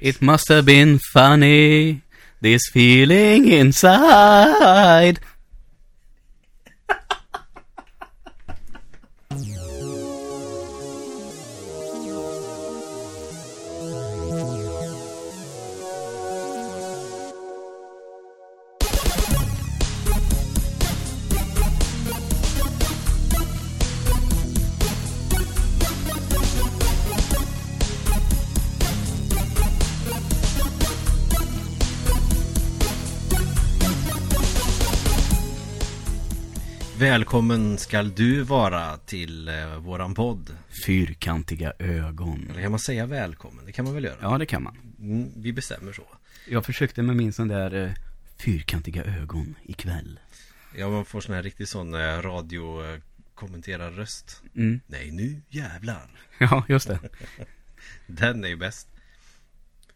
It must have been funny, this feeling inside. Välkommen skall du vara till eh, våran podd. Fyrkantiga ögon. Eller kan man säga välkommen? Det kan man väl göra? Ja, det kan man. Mm, vi bestämmer så. Jag försökte med min sån där eh, fyrkantiga ögon ikväll. Ja, man får sån här riktigt sån eh, radio eh, kommenterar röst. Mm. Nej, nu jävlar. Ja, just det. Den är ju bäst.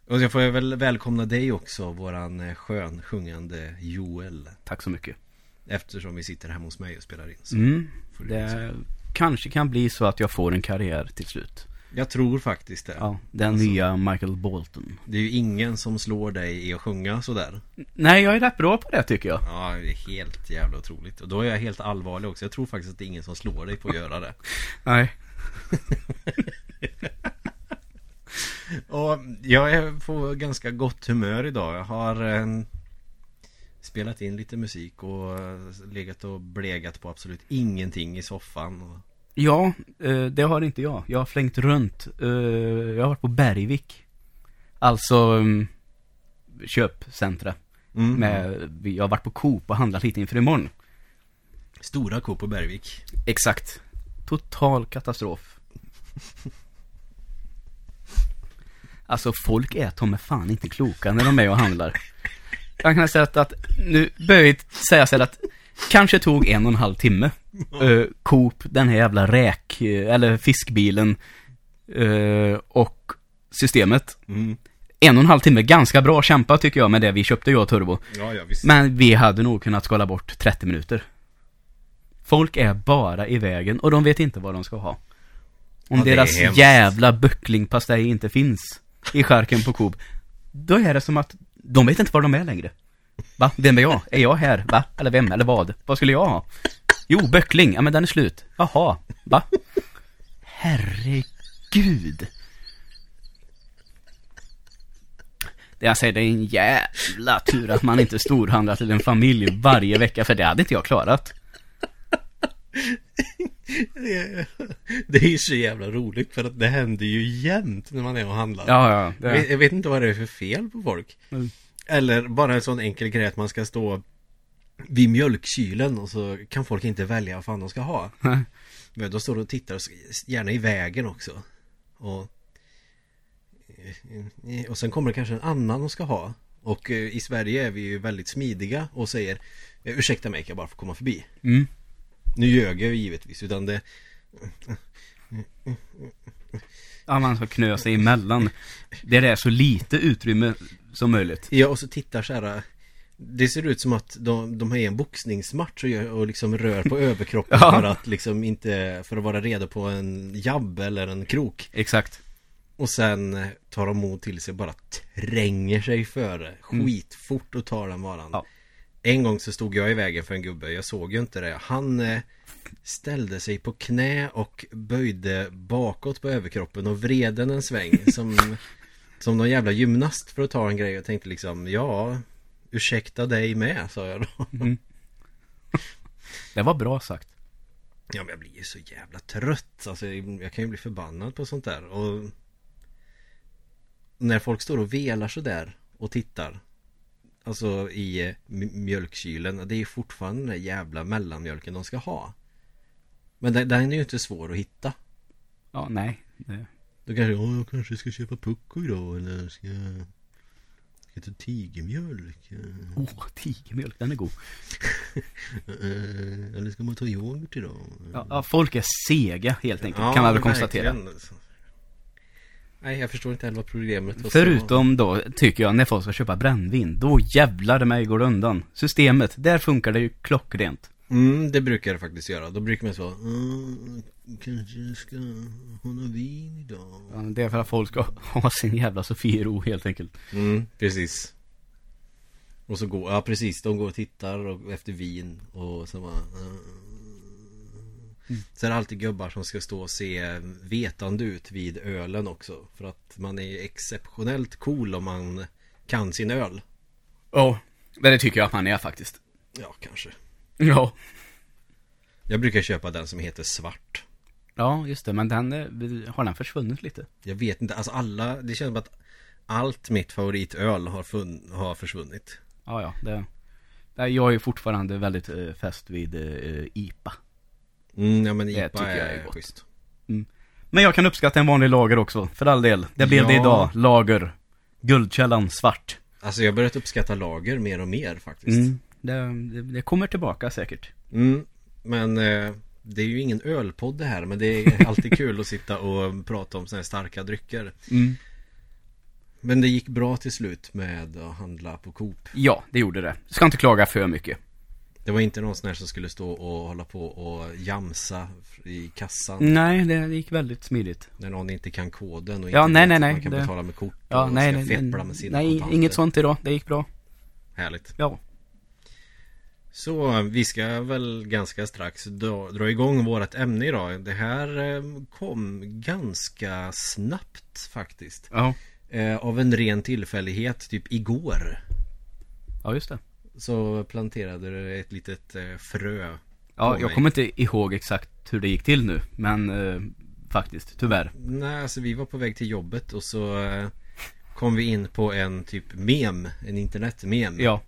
Och jag får jag väl välkomna dig också, våran eh, skön sjungande Joel. Tack så mycket. Eftersom vi sitter hemma hos mig och spelar in. Så. Mm. Det kanske kan bli så att jag får en karriär till slut. Jag tror faktiskt det. Ja, den Alltså. nya Michael Bolton. Det är ju ingen som slår dig i att sjunga sådär. Nej, jag är rätt bra på det tycker jag. Ja, det är helt jävla otroligt. Och då är jag helt allvarlig också. Jag tror faktiskt att det är ingen som slår dig på att göra det. Nej. Och jag är på ganska gott humör idag. Jag har eh, spelat in lite musik och legat och blegat på absolut ingenting i soffan. Och, Ja, eh, det har inte jag. Jag har flängt runt. Eh, Jag har varit på Bergvik. Alltså mm, köpcentra. mm, Med, jag har varit på Coop och handlat lite inför imorgon. Stora Coop på Bergvik. Exakt. Total katastrof. Alltså folk är ta fan inte kloka när de är och handlar. Jag kan säga att, att nu börjar jag säga så att kanske tog en och en halv timme. Uh, Coop, den här jävla räk, eh, eller fiskbilen eh, och systemet. Mm. En och en halv timme, ganska bra kämpat tycker jag med det vi köpte jag och Turbo. Ja, ja. Men vi hade nog kunnat skala bort 30 minuter. Folk är bara i vägen och de vet inte vad de ska ha. Om Ja, deras jävla böcklingpastej inte finns i skärken på Coop, då är det som att de vet inte var de är längre. Va? Vem är jag? Är jag här? Va? Eller vem? Eller vad? Vad skulle jag ha? Jo, böckling. Ja, men den är slut. Jaha. Va? Herregud. Det jag säger, det är en jävla tur att man inte storhandlar till en familj varje vecka, för det hade inte jag klarat. Det är, är ju så jävla roligt för att det händer ju jämt när man är och handlar. Ja, ja. Jag vet- Jag vet inte vad det är för fel på folk. Mm. Eller bara en sån enkel grej att man ska stå vid mjölkkylen och så kan folk inte välja vad fan de ska ha. Men de står och tittar, och s- gärna i vägen också. Och, eh, och sen kommer det kanske en annan de ska ha. Och eh, i Sverige är vi ju väldigt smidiga och säger "Eh, Ursäkta mig, kan jag bara få komma förbi? Mm. Nu ljög jag ju givetvis, utan det Ja, man ska knö sig emellan. Det är så lite utrymme som möjligt. Ja, och så tittar så här Det ser ut som att de, de är i en boxningsmatch och, gör, och liksom rör på överkroppen Ja. för att liksom inte För att vara redo på en jabb eller en krok Exakt. Och sen tar de mod till sig och bara tränger sig före Skitfort och tar den varan Ja. En gång så stod jag i vägen för en gubbe, jag såg ju inte det. Han eh, ställde sig på knä och böjde bakåt på överkroppen och vred den en sväng som Som någon jävla gymnast för att ta en grej. Och tänkte liksom Ja Ursäkta dig med, sa jag då. Det var bra sagt. Ja men jag blir ju så jävla trött. Alltså jag kan ju bli förbannad på sånt där. Och När folk står och velar sådär och tittar Alltså i eh, mjölkkylen Det är fortfarande den där jävla mellanmjölken de ska ha Men den, den är ju inte svår att hitta Ja, nej. Det... Då kanske, jag kanske ska köpa pucko idag eller ska Ska ta tigermjölk Åh, oh, tigermjölk, den är god. Eh, Eller ska man ta yoghurt idag? Ja, folk är sega helt enkelt, Ja, kan man väl verkligen. Nej, jag förstår inte heller vad problemet var. Förutom då, tycker jag, när folk ska köpa brännvin. Då jävlar det mig går det undan. Systemet, där funkar det ju klockrent. Mm, det brukar det faktiskt göra. Då brukar man så mm, Kanske jag ska ha något vin idag. Ja, Det är för att folk ska ha sin jävla Sofiero helt enkelt. Mm, precis. Och så går, ja precis, de går och tittar och, efter vin och så bara mm. Så är det alltid gubbar som ska stå och se vetande ut vid ölen också. För att man är exceptionellt cool om man kan sin öl. Ja, men det tycker jag att man är faktiskt. Ja, kanske. Ja. Jag brukar köpa den som heter svart. Ja, just det, men den, eh, har den försvunnit lite? Jag vet inte, alltså alla, det känns som att allt mitt favoritöl har, fun, har försvunnit. Ja, ja, det... Jag är fortfarande väldigt eh, fäst vid eh, IPA. Mm, ja men Det IPA tycker jag är, är gott. schysst. Men jag kan uppskatta en vanlig lager också, för all del. Det blev det Ja. idag, lager. Guldkällan, svart. Alltså jag har börjat uppskatta lager mer och mer faktiskt. Mm. Det, det, det kommer tillbaka säkert. Mm, men eh, det är ju ingen ölpodd det här Men det är alltid kul att sitta och prata om sådana här starka drycker Mm. Men det gick bra till slut med att handla på Coop Ja, det gjorde det. Ska inte klaga för mycket. Det var inte någon sån här som skulle stå och hålla på och jamsa i kassan Nej, det, gick väldigt smidigt. När någon inte kan koden och Ja, inte nej, nej, nej, Man kan det- betala med kort Ja, och nej, ska nej, feppla nej, med sina nej kontanter. inget sånt idag. Det gick bra. Härligt Ja. Så vi ska väl ganska strax dra, dra igång vårt ämne idag Det här eh, kom ganska snabbt faktiskt Ja, eh, Av en ren tillfällighet, typ igår ja just det. Så planterade du ett litet eh, frö Ja, jag mig. kommer inte ihåg exakt hur det gick till nu, men eh, faktiskt, tyvärr. Nej, alltså vi var på väg till jobbet och så eh, kom vi in på en typ mem, en internetmem Ja,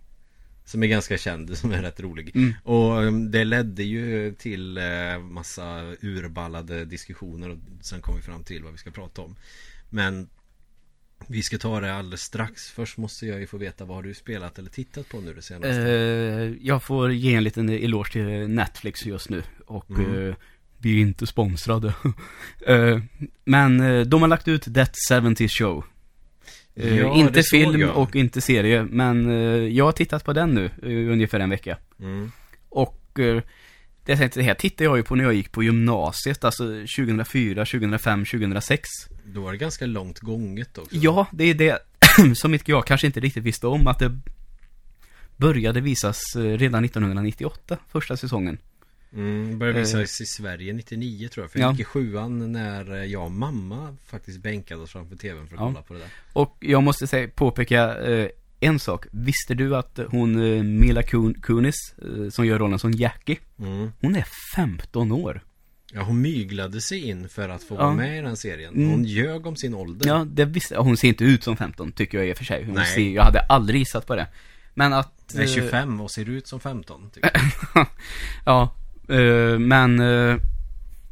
Som är ganska känd, som är rätt rolig Mm. Och eh, det ledde ju till eh, massa urballade diskussioner och sen kom vi fram till vad vi ska prata om Men vi ska ta det alldeles strax Först måste jag ju få veta vad har du spelat eller tittat på nu det senaste? eh, jag får ge en liten eloge till Netflix just nu. Och Mm. eh, vi är inte sponsrade. eh, men de har lagt ut That 70 Show. Ja, inte film och inte serie, men jag har tittat på den nu, ungefär en vecka. Mm. Och det, tänkte, det här tittade jag ju på när jag gick på gymnasiet, alltså 2004, 2005, 2006. Då var det ganska långt gånget också Ja, det är det som jag kanske inte riktigt visste om, att det började visas eh, redan 1998, första säsongen. Mm, började Eh. visas i Sverige 99 tror jag För Ja. jag gick i sjuan när eh, jag och mamma faktiskt bänkade oss framför tvn för att Ja. kolla på det där Och jag måste säga, påpeka en sak. Visste du att hon, eh, Mila Kun- Kunis, eh, som gör rollen som Jackie, mm. hon är 15 år. Ja, hon myglade sig in för att få Ja. vara med i den serien Mm. Hon ljög om sin ålder Ja, det visste Hon ser inte ut som 15, tycker jag i och för sig. Hon Nej. ser, jag hade aldrig gissat på det. Men att... Nej, eh, 25 och ser ut som 15 typ. jag. Ja, eh, men eh,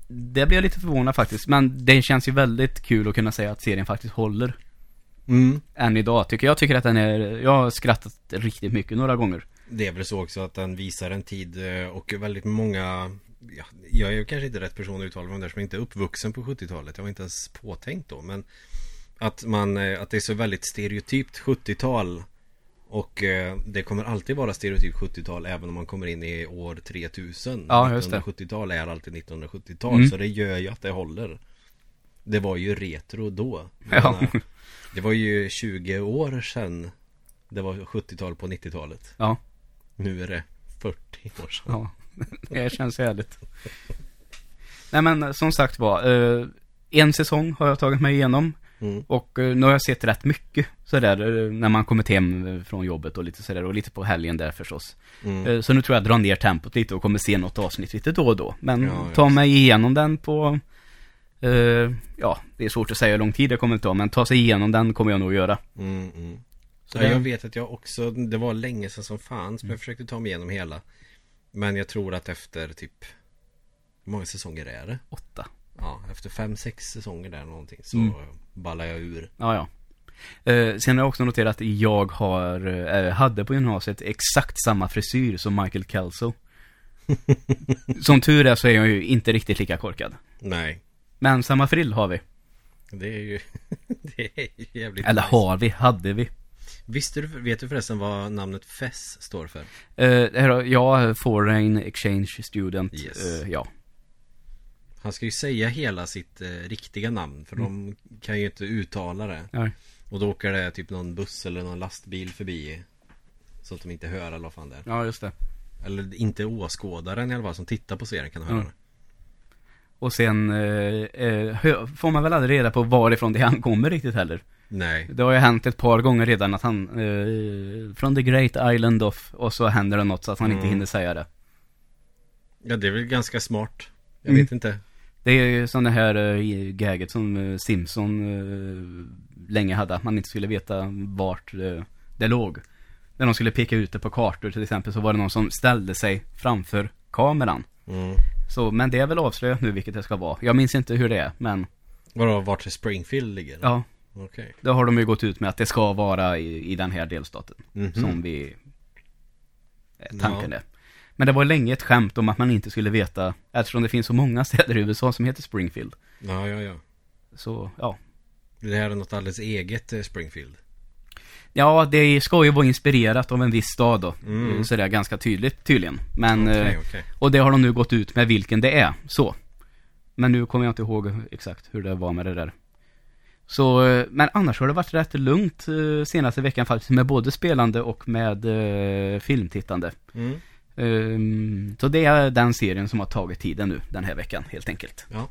det blev jag lite förvånad faktiskt. Men det känns ju väldigt kul att kunna säga att serien faktiskt håller mm. än idag. Tycker jag tycker att den är, jag har skrattat riktigt mycket några gånger. Det är väl så också att den visar en tid eh, och väldigt många ja, Jag är kanske inte rätt person att uttala mig om det som inte är uppvuxen på 70-talet Jag var inte ens påtänkt då men Att man, eh, att det är så väldigt stereotypt 70-tal Och eh, det kommer alltid vara stereotypt 70-tal även om man kommer in i år 3000 Ja, just det. 1970-tal är alltid 1970-tal Mm. så det gör ju att det håller Det var ju retro då Ja. Det var ju 20 år sedan Det var 70-tal på 90-talet Ja, nu är det 40 år sedan. ja. det känns härligt. Nej men som sagt var, eh, en säsong har jag tagit mig igenom. Mm. Och eh, nu har jag sett rätt mycket sådär eh, när man kommit hem från jobbet och lite sådär och lite på helgen där förstås. Mm. Så nu tror jag drar ner tempot lite och kommer se något avsnitt lite då och då. Men Ja, ta mig igenom den på, eh, ja det är svårt att säga hur lång tid det kommer ta men ta sig igenom den kommer jag nog göra. Mm, mm. Så ja, det- jag vet att jag också, det var länge sedan som fanns men jag försökte ta mig igenom hela. Men jag tror att efter typ, hur många säsonger är det? Åtta. Ja, efter fem, sex säsonger där någonting så Mm. ballar jag ur. Ja, ja. Eh, sen har jag också noterat att jag har, eh, hade på gymnasiet exakt samma frisyr som Michael Kelso. som tur är så är jag ju inte riktigt lika korkad. Nej, Men frill har vi. det är ju, det är ju jävligt Eller nice. har vi, hade vi. Visste du, vet du förresten vad namnet FES står för? Eh, det här, ja, Foreign Exchange Student. Yes. Eh, ja. Han ska ju säga hela sitt eh, riktiga namn för de kan ju inte uttala det. Nej. Och då åker det typ någon buss eller någon lastbil förbi. Så att de inte hör eller vad fan det är. Ja, just det. Eller inte åskådaren i alla fall som tittar på serien kan höra Mm. det. Och sen eh, eh, får man väl aldrig reda på varifrån det han kommer riktigt heller. Nej. Det har ju hänt ett par gånger redan att han, eh, från the great island of, och så händer det något så att han inte Mm. hinner säga det. Ja det är väl ganska smart. Jag Mm. vet inte. Det är ju sådana här uh, gaget som eh, Simpson eh, länge hade, att man inte skulle veta vart det, det låg. När de skulle peka ut det på kartor till exempel så var det någon som ställde sig framför kameran. Mm. Så, men det är väl avslöjat nu vilket det ska vara. Jag minns inte hur det är, men Vadå, vart Springfield ligger? ja, Okej. då har de ju gått ut med att det ska vara i, i den här delstaten. Mhm. Som vi... eh, Tanken är. Men det var länge ett skämt om att man inte skulle veta, eftersom det finns så många städer i USA som heter Springfield. Ja, ja, ja. Så, ja. Det här är något alldeles eget eh, Springfield. Ja, det ska ju vara inspirerat av en viss stad då. Mm. Så det är ganska tydligt tydligen. Men, Okej, eh, okej. och det har de nu gått ut med vilken det är. Så. Men nu kommer jag inte ihåg exakt hur det var med det där. Så, eh, men annars har det varit rätt lugnt eh, senaste veckan faktiskt med både spelande och med filmtittande. Mm. Ehm, så det är den serien som har tagit tiden nu den här veckan helt enkelt. Ja.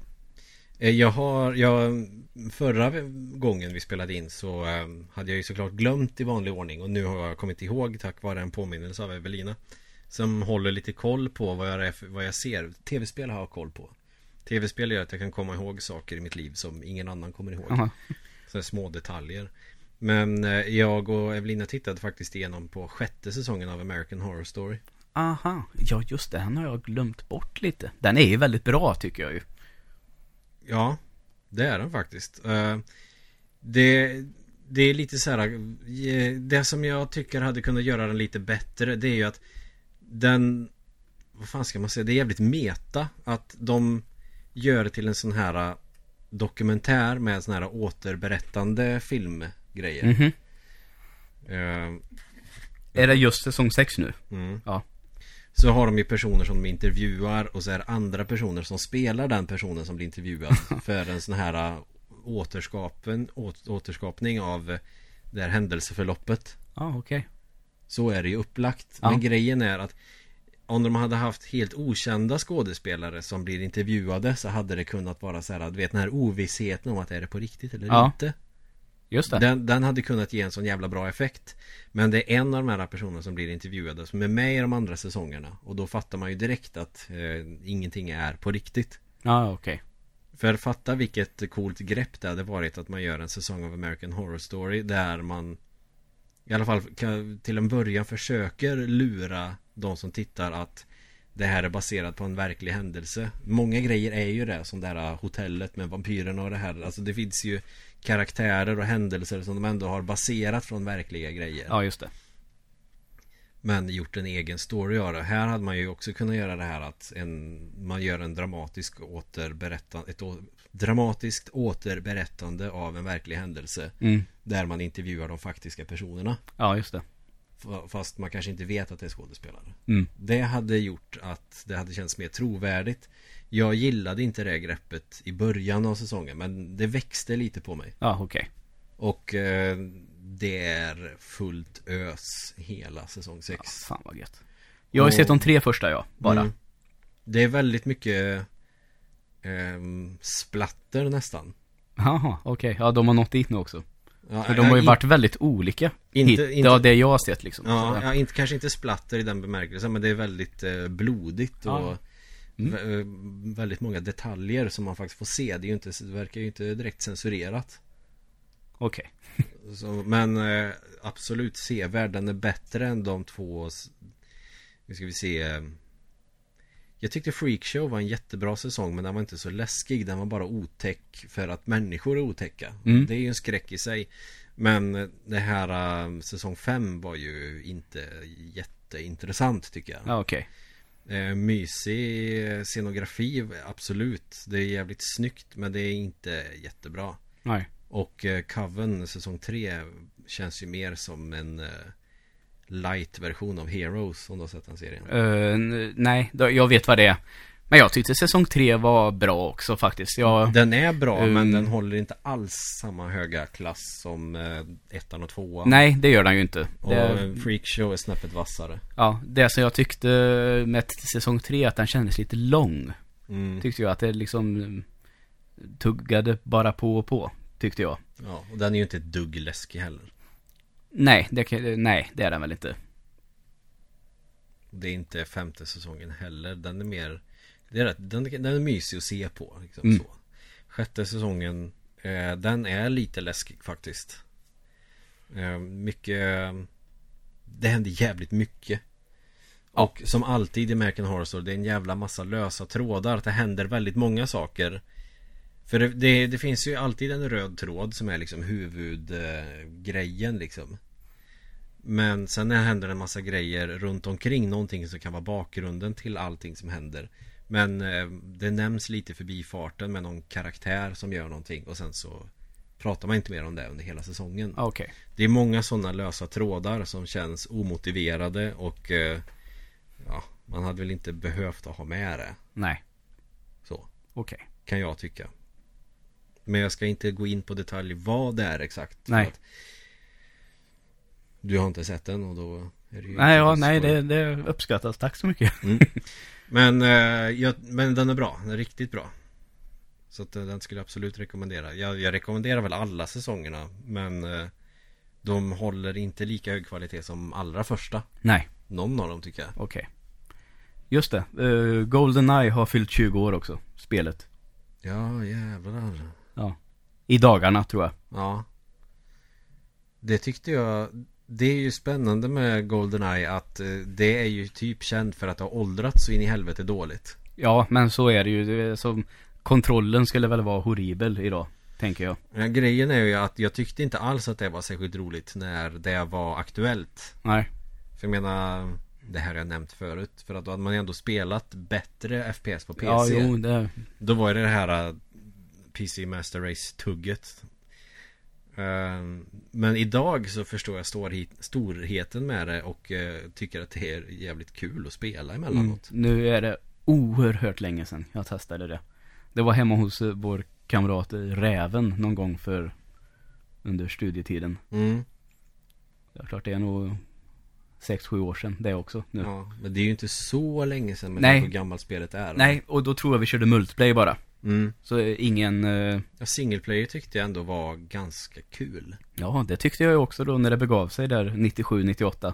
Eh, Jag har, jag, förra gången vi spelade in så eh, hade jag ju såklart glömt i vanlig ordning och nu har jag kommit ihåg tack vare en påminnelse av Evelina. Som håller lite koll på vad jag, vad jag ser. Tv-spel har jag koll på. Tv-spel gör att jag kan komma ihåg saker i mitt liv som ingen annan kommer ihåg. Aha. Så små detaljer. Men eh, jag och Evelina tittade faktiskt igenom på sjätte säsongen av American Horror Story. Aha, ja just det, den har jag glömt bort lite. Den är ju väldigt bra tycker jag ju. Ja, det är den faktiskt. Eh, Det, det är lite så här. eh, Det som jag tycker hade kunnat göra den lite bättre det är ju att den Vad fan ska man säga? Det är jävligt meta att de gör det till en sån här eh, dokumentär med sån här återberättande filmgrejer. Mhm. Eh, Är det just säsong 6 nu? Mm. Ja. Så har de ju personer som de intervjuar och så är det andra personer som spelar den personen som blir intervjuad för en sån här äh, återskapen, åt, återskapning av det här händelseförloppet. Ja, okej. Så är det ju upplagt. Ja. Men grejen är att om de hade haft helt okända skådespelare som blir intervjuade så hade det kunnat vara så här, du vet den här ovissheten om att är det på riktigt eller Ja. inte. Just det. Den, den hade kunnat ge en sån jävla bra effekt. Men det är en av de här personerna som blir intervjuade som är med i de andra säsongerna. Och då fattar man ju direkt att eh, ingenting är på riktigt. Ja, okej. För fatta vilket coolt grepp det hade varit att man gör en säsong av American Horror Story Där man I alla fall kan, till en början försöker lura de som tittar att det här är baserat på en verklig händelse. Många grejer är ju det som det här hotellet med vampyrerna och det här. Alltså det finns ju karaktärer och händelser som de ändå har baserat från verkliga grejer Ja, just det. Men gjort en egen story av det Här hade man ju också kunnat göra det här att en, Man gör en dramatisk återberättande Ett å, dramatiskt återberättande av en verklig händelse Mm. Där man intervjuar de faktiska personerna Ja, just det. Fast man kanske inte vet att det är skådespelare Mm. Det hade gjort att det hade känts mer trovärdigt Jag gillade inte det greppet i början av säsongen Men det växte lite på mig Ja, okej. Och eh, det är fullt ös hela säsong 6 Ja, fan vad gött. Jag har Och- sett de tre första ja, bara. Mm. Det är väldigt mycket ehm, Splatter nästan Jaha, okej. Ja, de har nått dit nu också. ja, För de har ju in- varit väldigt olika. Inte- hit. inte- Ja, det jag har sett liksom. Ja, ja inte, kanske inte splatter i den bemärkelsen Men det är väldigt eh, blodigt och. Mm. eh, Väldigt många detaljer som man faktiskt får se Det, är ju inte, det verkar ju inte direkt censurerat Okej. Så, men eh, absolut sevärd. Den är bättre än de två. Nu ska vi se. Jag tyckte Freakshow var en jättebra säsong men den var inte så läskig. Den var bara otäck för att människor är otäcka. Mm. Det är ju en skräck i sig. Men eh, det här eh, säsong 5 var ju inte jätteintressant tycker jag. Ja, okej. Eh, mysig scenografi, absolut. Det är jävligt snyggt men det är inte jättebra. Nej. Och eh, Coven säsong 3 känns ju mer som en eh, light-version av Heroes om du har sett den serien. N- nej, jag vet vad det är. Men jag tyckte säsong tre var bra också faktiskt. Jag, Den är bra Mm. men den håller inte alls samma höga klass som eh, ettan och tvåan. nej, det gör den ju inte. Och Det, Freakshow är snäppet vassare. ja, det som jag tyckte med säsong tre, att den kändes lite lång. Mm. Tyckte jag att det liksom mm, tuggade bara på och på, tyckte jag. Ja, och den är ju inte ett dugg läskig heller. Nej, det, nej, det är den väl inte. Det är inte femte säsongen heller. Den är mer det är rätt, den, den är mysig att se på. Liksom, Mm. så. Sjätte säsongen eh, Den är lite läskig faktiskt. Eh, mycket Det händer jävligt mycket. Och som alltid i American Horror Story Det är en jävla massa lösa trådar. Det händer väldigt många saker. För det, det, det finns ju alltid en röd tråd som är liksom huvudgrejen liksom. Men sen händer det en massa grejer runt omkring någonting som kan vara bakgrunden till allting som händer. Men eh, det nämns lite förbi farten med någon karaktär som gör någonting och sen så pratar man inte mer om det under hela säsongen. Okej. Det är många sådana lösa trådar som känns omotiverade och eh, ja, man hade väl inte behövt att ha med det. Nej, Så, okej. kan jag tycka. Men jag ska inte gå in på detalj vad det är exakt. Nej. Du har inte sett den och då är det ju Nej, ja, nej, det, det uppskattas. Tack så mycket. Mm. Men, eh, jag, men den är bra, den är riktigt bra. Så att, eh, den skulle jag absolut rekommendera. Jag, jag rekommenderar väl alla säsongerna Men eh, De håller inte lika hög kvalitet som allra första. Nej, Någon av dem tycker jag. Okej. Just det, uh, Goldeneye har fyllt 20 år också, spelet. Ja jävlar. Ja. I dagarna, tror jag. Ja. Det tyckte jag Det är ju spännande med Goldeneye att eh, det är ju typ känt för att ha åldrats så in i helvete dåligt Ja, men så är det ju. Som, kontrollen skulle väl vara horribel idag, tänker jag. ja, Grejen är ju att jag tyckte inte alls att det var särskilt roligt när det var aktuellt Nej. För jag menar Det här har jag nämnt förut För att då hade man ju ändå spelat bättre FPS på PC Ja, jo, det... Då var det det här äh, PC Master Race-tugget Men idag så förstår jag storhet, storheten med det och eh, tycker att det är jävligt kul att spela Mm, emellanåt nu är det oerhört länge sedan jag testade det. Det var hemma hos eh, vår kamrat Räven någon gång för under studietiden. mm. Det är klart det är nog 6-7 år sedan det också nu. Ja, men det är ju inte så länge sedan med Nej. hur gammalt spelet är Nej, och då tror jag vi körde multiplayer bara. Mm. Så eh, ingen, eh, ja, Single player tyckte jag ändå var ganska kul ja det tyckte jag ju också då när det begav sig där 97-98.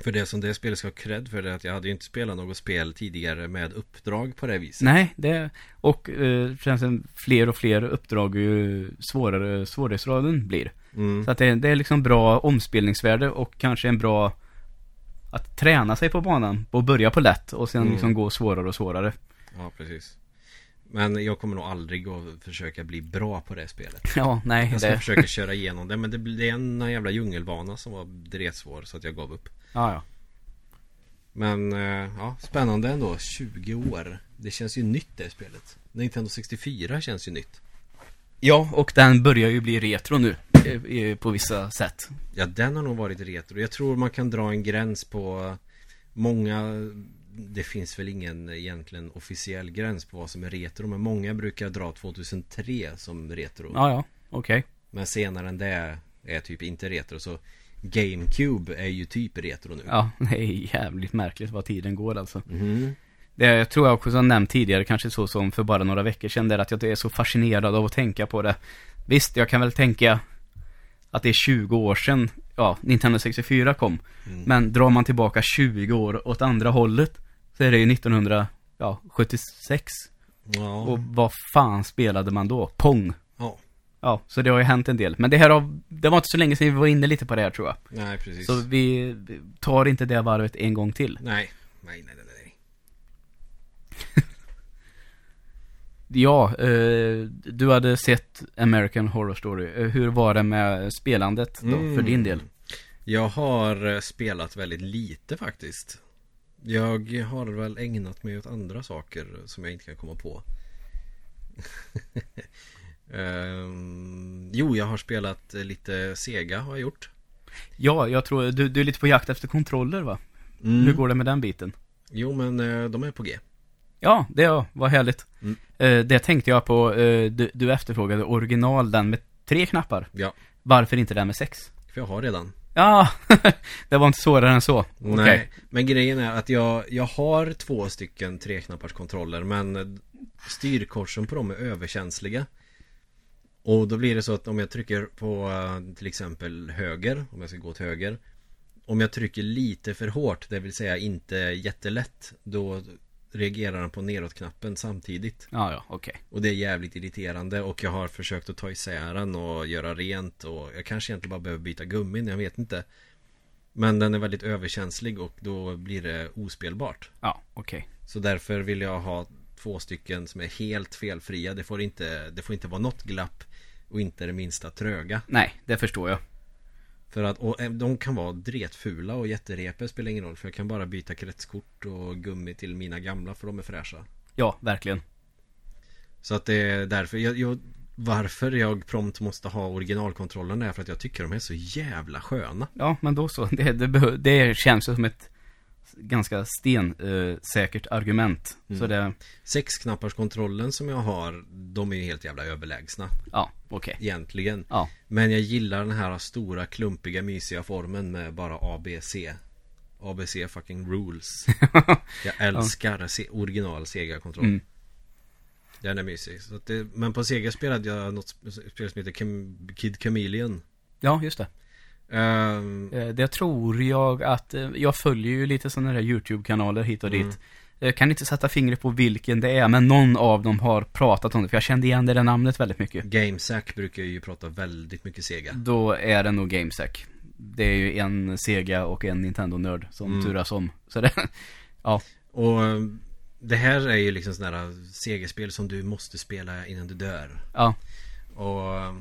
För det som det spelet ska ha cred för det är att jag hade ju inte spelat något spel tidigare med uppdrag på det viset Nej, det, och eh, känns som fler och fler uppdrag ju svårare svårighetsgraden blir. mm. Så att det, det är liksom bra omspelningsvärde och kanske en bra att träna sig på banan och börja på lätt och sen Mm. liksom gå svårare och svårare. Ja, precis Men jag kommer nog aldrig att försöka bli bra på det spelet. Ja, nej, Jag ska det, försöka köra igenom det Men det, är en jävla djungelbana som var dretsvår så att jag gav upp. Ja, ja. Men eh, ja, spännande ändå. 20 år. Det känns ju nytt det spelet. Nintendo 64 känns ju nytt. Ja, och den börjar ju bli retro nu eh, eh, på vissa sätt. Ja, den har nog varit retro. Jag tror man kan dra en gräns på Många Det finns väl ingen egentligen officiell gräns på vad som är retro Men många brukar dra 2003 som retro Ja, ja, okej. Men senare än det är typ inte retro så GameCube är ju typ retro nu Ja, det är jävligt märkligt vad tiden går alltså. Mhm. Det jag tror jag också nämnt tidigare, kanske så som för bara några veckor sedan, det är att jag är så fascinerad av att tänka på det. Visst, jag kan väl tänka att det är 20 år sedan, ja, Nintendo 64 kom. Mm. Men drar man tillbaka 20 år åt andra hållet, så är det ju 1976. Ja, Och vad fan spelade man då? Pong. ja. Ja, så det har ju hänt en del. Men det här har, det var inte så länge sedan vi var inne lite på det här tror jag. Nej precis Så vi tar inte det varvet en gång till. Nej, nej, nej, nej, nej. Ja, eh, du hade sett American Horror Story. Eh, hur var det med spelandet då, Mm. för din del? Jag har eh, spelat väldigt lite faktiskt Jag har väl ägnat mig åt andra saker som jag inte kan komma på Ehm, jo, jag har spelat lite Sega har jag gjort. Ja, jag tror, du, du är lite på jakt efter kontroller va? Mm. Hur går det med den biten? Jo, men eh, de är på G. Ja, det ja, vad härligt. Mm. Eh, det tänkte jag på, eh, du, du efterfrågade original, den med tre knappar. Ja, Varför inte den med sex? för jag har redan. Ja, det var inte svårare än så. Nej, men grejen är att jag, jag har två stycken treknappars kontroller men styrkorsen på dem är överkänsliga. Och då blir det så att om jag trycker på eh, till exempel höger, om jag ska gå åt höger. Om jag trycker lite för hårt, det vill säga inte jättelätt, då reagerar den på nedåt-knappen samtidigt. Ja, ja, okej. Och det är jävligt irriterande och jag har försökt att ta isär den och göra rent och jag kanske egentligen bara behöver byta gummin, jag vet inte. Men den är väldigt överkänslig och då blir det ospelbart. Ja, okej. Så därför vill jag ha två stycken som är helt felfria. Det får inte, det får inte vara något glapp och inte det minsta tröga. Nej, det förstår jag. För att, och eh, de kan vara dretfula och jätterepe spelar ingen roll för jag kan bara byta kretskort och gummi till mina gamla för de är fräscha. Ja, verkligen. Så att det är därför jag, jag varför jag prompt måste ha originalkontrollen är för att jag tycker de är så jävla sköna. Ja, men då så. Det, det, det känns som ett ganska stensäkert eh, argument. Mm. Så det, Sexknapparskontrollen som jag har, de är ju helt jävla överlägsna. ja, okej. Egentligen. Ja, Men jag gillar den här stora, klumpiga, mysiga formen med bara ABC. ABC fucking rules. Jag älskar se- original Sega-kontroll. Mm. Den är mysig. Det, men på Sega spelade jag något sp- spel som heter Kid Chameleon. ja just det. Ehm, Eh, Det tror jag att, eh, jag följer ju lite sådana där YouTube-kanaler hit och dit. Mm. Jag kan inte sätta fingret på vilken det är, men någon av dem har pratat om det, för jag kände igen det där namnet väldigt mycket. GameSack brukar ju prata väldigt mycket Sega. Då är det nog GameSack. Det är ju en Sega och en Nintendo-nörd som Mm. turas om. Så det, ja, Och eh, det här är ju liksom sådana här Sega-spel som du måste spela innan du dör. ja, Och eh,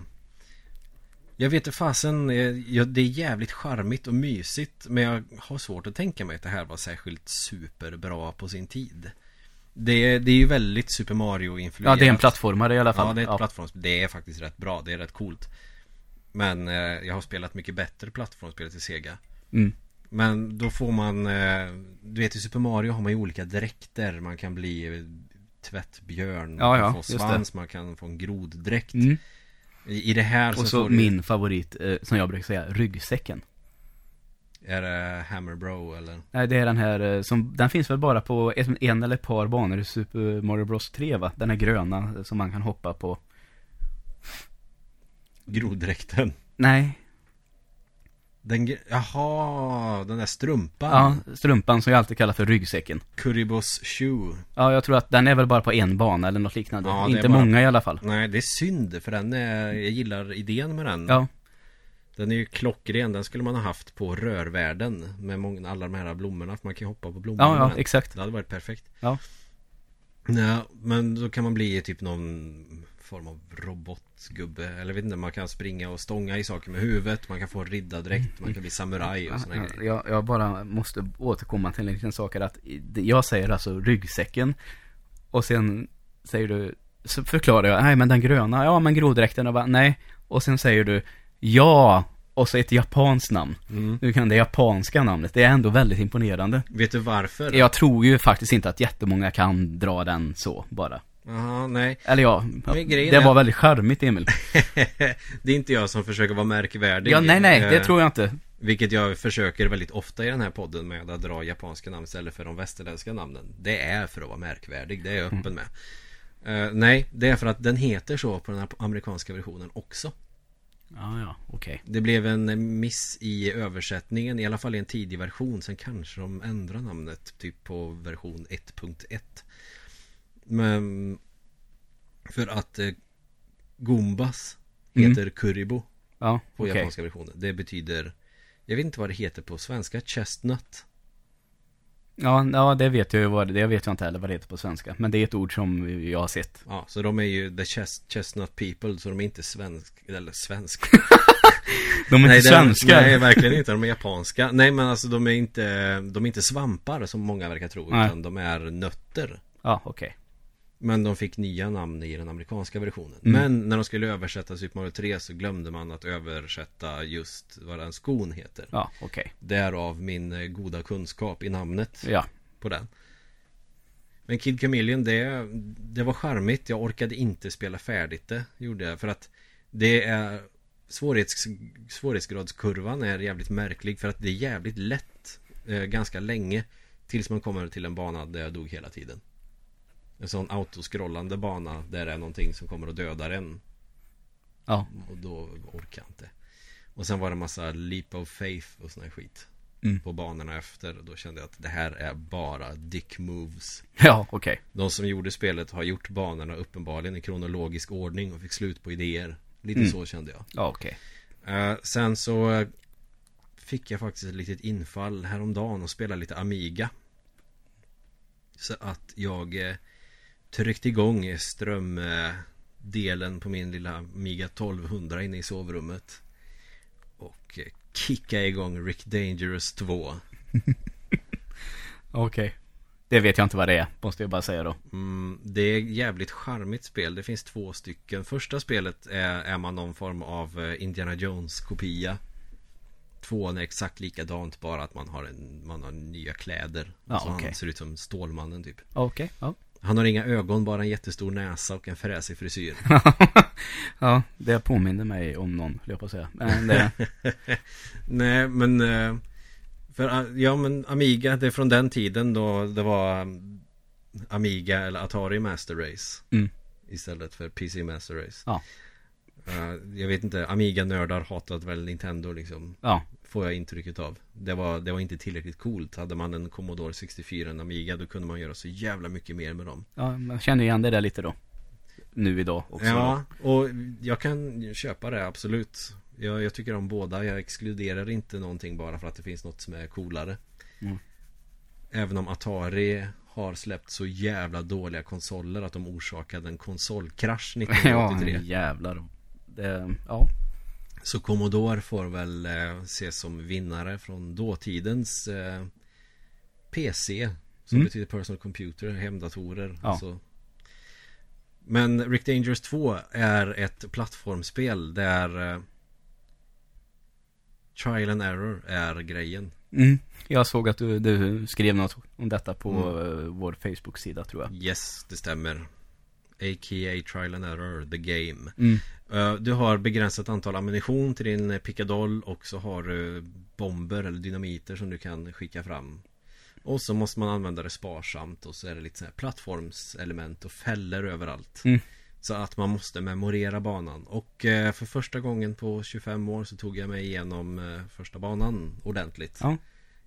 Jag vet inte fasen, eh, ja, det är jävligt charmigt och mysigt Men jag har svårt att tänka mig att det här var särskilt superbra på sin tid Det är, det är ju väldigt Super Mario-influerat ja det är en plattformare i alla fall. Ja, det är ett plattformsspel. Det är faktiskt rätt bra, det är rätt coolt Men eh, jag har spelat mycket bättre plattformsspel till Sega Mm. Men då får man eh, Du vet i Super Mario har man ju olika dräkter Man kan bli tvättbjörn Ja, Man ja, kan få svans, man kan få en groddräkt Mm. I, I det här så, Och så du, min favorit, eh, som jag brukar säga, ryggsäcken. Är det Hammer Bro eller? Nej, det är den här eh, som, den finns väl bara på en, en eller ett par banor i Super Mario Bros 3 va? Den är gröna eh, som man kan hoppa på. Groddräkten Nej, Den, jaha, den där strumpan ja, strumpan som jag alltid kallar för ryggsäcken. Kuribos shoe Ja, jag tror att den är väl bara på en bana eller något liknande. Ja, Inte bara- många i alla fall. Nej, det är synd för den är, jag gillar idén med den Ja, Den är ju klockren, den skulle man ha haft på rörvärlden Med många, alla de här blommorna, för man kan ju hoppa på blommorna ja, ja exakt. Det hade varit perfekt Ja. Nej, men då kan man bli typ någon form av robotgubbe Eller vet inte, man kan springa och stånga i saker med huvudet Man kan få riddardräkt, man kan bli samuraj och såna Ja, grejer jag, jag bara måste återkomma till en liten sak här att jag säger alltså ryggsäcken och sen säger du, så förklarar jag, nej men den gröna, ja men groddräkten, och bara, nej, och sen säger du, ja, och så ett japanskt namn. mm. Du kan det japanska namnet, det är ändå väldigt imponerande. Vet du varför? Jag tror ju faktiskt inte att jättemånga kan dra den så bara. Jaha, nej. Eller ja, det var väldigt charmigt Emil. Det är inte jag som försöker vara märkvärdig. Ja, nej nej, det Eh, tror jag inte. Vilket jag försöker väldigt ofta i den här podden med att dra japanska namn istället för de västerländska namnen. Det är för att vara märkvärdig, det är jag öppen med. Eh, Nej, det är för att den heter så på den här amerikanska versionen också. Ja, ja, okej. Det blev en miss i översättningen, i alla fall i en tidig version. Sen kanske de ändrar namnet typ på version 1.1 Men För att eh, Gumbas Mm. heter Kuribo Ja, på okej. japanska versionen Det betyder Jag vet inte vad det heter på svenska, chestnut Ja, ja, det vet jag ju vad det Jag vet jag inte heller vad det heter på svenska. Men det är ett ord som jag har sett. Ja, så de är ju the chest, chestnut people Så de är inte svensk, eller svensk De är inte det- svenskar. Nej, verkligen inte, de är japanska Nej men alltså de är inte De är inte svampar som många verkar tro Nej. Utan de är nötter Ja, okej. Men de fick nya namn i den amerikanska versionen. Mm. Men när de skulle översätta Super Mario 3 så glömde man att översätta just vad den skon heter. Ja, okej. Därav min eh, goda kunskap i namnet Ja. på den. Men Kid Chameleon det, det var charmigt. Jag orkade inte spela färdigt det. Gjorde jag. För att det är svårighets, svårighetsgradskurvan är jävligt märklig. För att det är jävligt lätt eh, ganska länge. Tills man kommer till en bana där jag dog hela tiden. En sån autoscrollande bana där det är någonting som kommer och dödar en. Ja. Och då orkar jag inte. Och sen var det massa leap of faith och sån här skit. Mm. På banorna efter. Och då kände jag att det här är bara dick moves. Ja, okej. De som gjorde spelet har gjort banorna uppenbarligen i kronologisk ordning och fick slut på idéer. Lite Mm. så kände jag. Ja, okej. Eh, sen så eh, fick jag faktiskt ett litet infall häromdagen och spela lite Amiga. Så att jag eh, tryckte igång strömdelen på min lilla Amiga 1200 inne i sovrummet. Och eh, kickade igång Rick Dangerous 2. Okej. Det vet jag inte vad det är, måste jag bara säga då. Mm, det är jävligt charmigt spel. Det finns två stycken. Första spelet är, är man någon form av eh, Indiana Jones kopia. Tvåan är exakt likadant bara att man har, en, man har nya kläder. Ja, Så okej. Han ser ut som Stålmannen typ. Okej, ja. Han har inga ögon, bara en jättestor näsa och en fräsig frisyr. ja, det påminner mig om någon, höll jag på att säga. Men det, Nej, men eh, för, eh, ja men Amiga, det är från den tiden då det var um, Amiga eller Atari Master Race mm. Istället för PC Master Race Ja. Eh, Jag vet inte, Amiga-nördar hatat väl Nintendo liksom Ja, Får jag intrycket av det var, det var inte tillräckligt coolt Hade man en Commodore 64, en Amiga Då kunde man göra så jävla mycket mer med dem ja, man känner igen det där lite då. Nu idag också. Ja, och jag kan köpa det absolut jag, jag tycker om båda, jag exkluderar inte någonting bara för att det finns något som är coolare Mm. Även om Atari har släppt så jävla dåliga konsoler att de orsakade en konsolkrasch Ja, 1983 jävlar. Det, ja. Så Commodore får väl eh, ses som vinnare från dåtidens eh, PC Som Mm. betyder Personal Computer, hemdatorer Ja. alltså. Men Rick Dangerous 2 är ett plattformsspel där eh, Trial and Error är grejen Mm. Jag såg att du, du skrev något om detta på Mm. vår Facebook-sida tror jag. Yes, det stämmer A.k.a. Trial and Error, the game Mm. Eh, Du har begränsat antal ammunition till din eh, pickadoll och så har du bomber eller dynamiter som du kan skicka fram. Och så måste man använda det sparsamt och så är det lite så här plattformselement och fällor överallt. Mm. Så att man måste memorera banan. Och eh, för första gången på 25 år så tog jag mig igenom första banan ordentligt. Ja.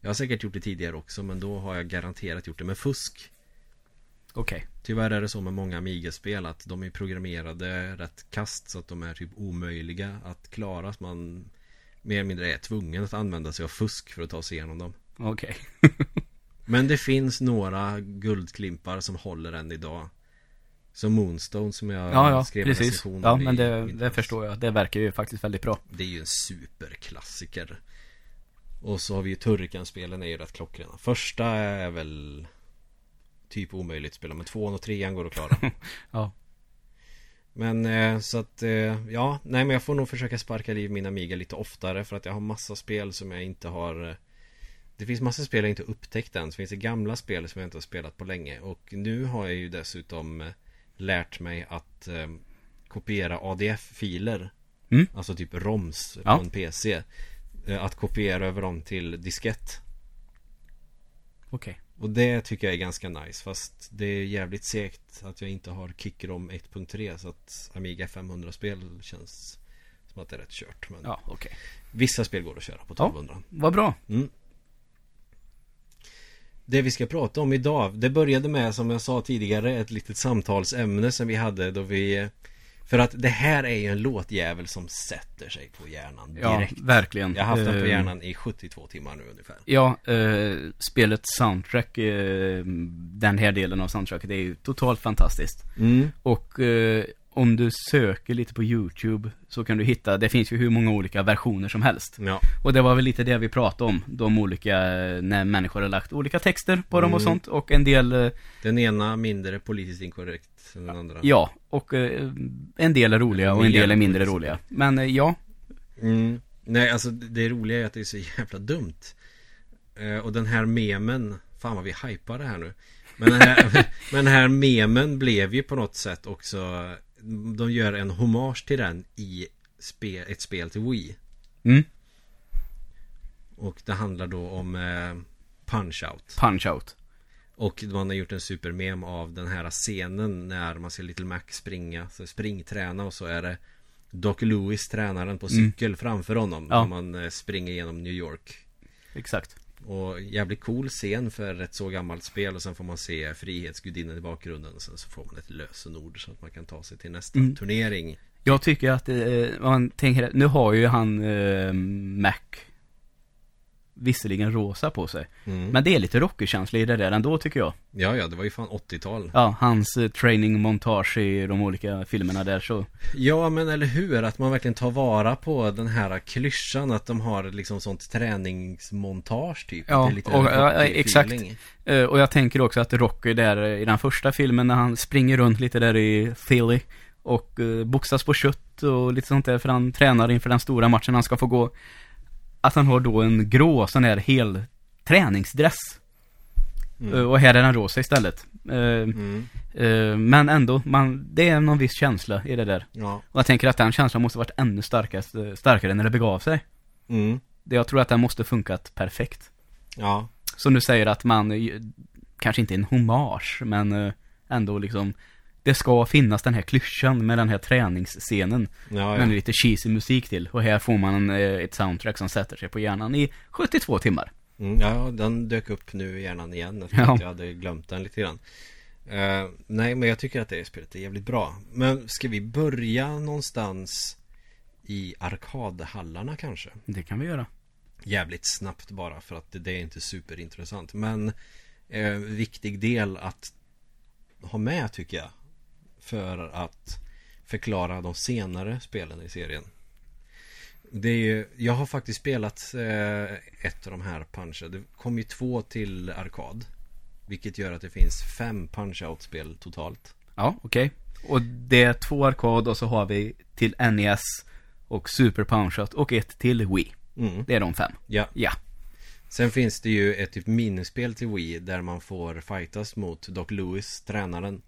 Jag har säkert gjort det tidigare också men då har jag garanterat gjort det med fusk. Okej. Tyvärr är det så med många Amiga-spel att de är programmerade rätt kast så att de är typ omöjliga att klara. Så man mer eller mindre är tvungen att använda sig av fusk för att ta sig igenom dem. Okej. Men det finns några guldklimpar som håller än idag. Som Moonstone som jag Ja, ja, skrev en precis. recension Ja, om i men det, det förstår jag. Det verkar ju faktiskt väldigt bra. Det är ju en superklassiker. Och så har vi ju Turrican-spelen är ju rätt klockrena. Första är väl typ omöjligt att spela men tvåan och trean går att klara. Ja. Men eh, så att eh, ja, nej men jag får nog försöka sparka liv min Amiga lite oftare för att jag har massa spel som jag inte har eh, Det finns massa spel jag inte upptäckt än. Så finns det gamla spel som jag inte har spelat på länge. Och nu har jag ju dessutom eh, lärt mig att eh, kopiera ADF-filer. Mm. Alltså typ ROMs Ja. på en PC. Att kopiera över dem till diskett. Okej. Och det tycker jag är ganska nice Fast det är jävligt segt att jag inte har Kickrom 1.3 Så att Amiga 500-spel känns som att det är rätt kört men Ja, okej. Vissa spel går att köra på Ja. 1200 Vad bra. mm. Det vi ska prata om idag Det började med som jag sa tidigare Ett litet samtalsämne som vi hade då vi För att det här är ju en låtjävel som sätter sig på hjärnan Ja, direkt verkligen. Jag har haft den på Eh, hjärnan i 72 timmar nu ungefär Ja, eh, spelet soundtrack, eh, den här delen av soundtracket är ju totalt fantastiskt. mm. Och eh, om du söker lite på YouTube så kan du hitta, det finns ju hur många olika versioner som helst. Ja. Och det var väl lite det vi pratade om, de olika, eh, när människor har lagt olika texter på dem och Mm. sånt. Och en del, eh, Den ena mindre politiskt inkorrekt än den andra. ja, och eh, en del är roliga och en del är mindre roliga. Men eh, ja, Mm. Nej, alltså det roliga är att det är så jävla dumt. Eh, och den här memen, fan vad vi hypar det här nu. Men den här, men den här memen blev ju på något sätt också, de gör en hommage till den i spe, ett spel till Wii. mm, Och det handlar då om eh, Punch-Out. punch-out. Och man har gjort en supermem av den här scenen när man ser Little Mac springa, så springträna och så är det Doc Lewis, tränaren på cykel framför honom Mm. Ja. när man eh, springer genom New York. Exakt. Och jävligt cool scen för ett så gammalt spel och sen får man se Frihetsgudinnan i bakgrunden och sen så får man ett lösenord så att man kan ta sig till nästa Mm. turnering. Jag tycker att, eh, man tänker, nu har ju han eh, Mac visserligen rosa på sig. Mm. Men det är lite rockerkänsla i det där ändå tycker jag. Ja, ja, det var ju fan 80-tal. Ja, hans eh, training montage i de olika filmerna där så. Ja, men eller hur? Att man verkligen tar vara på den här klyschan att de har liksom sånt träningsmontage typ. Ja, och- ja, exakt. Eh, och jag tänker också att Rocky där eh, i den första filmen när han springer runt lite där i Philly och uh, boxas på kött och lite sånt där för han tränar inför den stora matchen han ska få gå. Att han har då en grå sån här hel träningsdress. Mm. Eh, och här är den rosa istället. Eh, Mm. eh, men ändå, man, det är någon viss känsla i det där. Ja. Och jag tänker att den känslan måste varit ännu starkast, starkare när det begav sig. Mm. Jag tror att den måste funkat perfekt. Ja. Som du säger att man, kanske inte en hommage, men ändå liksom det ska finnas den här klyschan med den här träningsscenen. Ja, Men ja. lite cheesy musik till. Och här får man eh, ett soundtrack som sätter sig på hjärnan i 72 timmar. Mm, ja, den dök upp nu i hjärnan igen. Jag tror Ja. att jag hade glömt den lite grann. Eh, nej, men jag tycker att det spelet är jävligt bra. Men ska vi börja någonstans i arkadhallarna kanske? Det kan vi göra. Jävligt snabbt bara för att det, är inte superintressant. Men eh, viktig del att ha med tycker jag. För att förklara de senare spelen i serien. Det är ju, jag har faktiskt spelat eh, ett av de här puncher. Det kom ju två till arkad. Vilket gör att det finns fem punch-out-spel totalt. Ja, okej. Och det är två arkad och så har vi till NES och Super Punch-Out och ett till Wii. Mm, Det är de fem. ja. Ja. Sen finns det ju ett typ minispel till Wii där man får fightas mot Doc Lewis, tränaren.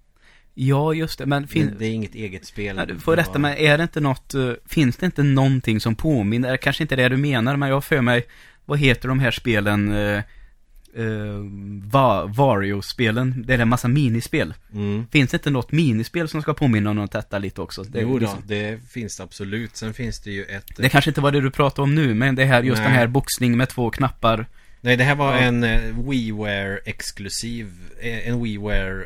Ja, just det. Men fin- Men det är inget eget spel. Du får Det rätta mig, är det inte något, eh, finns det inte någonting som påminner, kanske inte det du menar, men jag för mig, vad heter de här spelen, uh, Va- Vario-spelen, det är en massa minispel. Mm. Finns det inte något minispel som ska påminna om något detta lite också? Det, jo då, liksom- det finns det absolut. Sen finns det ju ett... det kanske inte var det du pratade om nu, men det här, just Nej. den här boxning med två knappar. Nej, det här var Ja. en eh, WiiWare exklusiv. eh, En WiiWare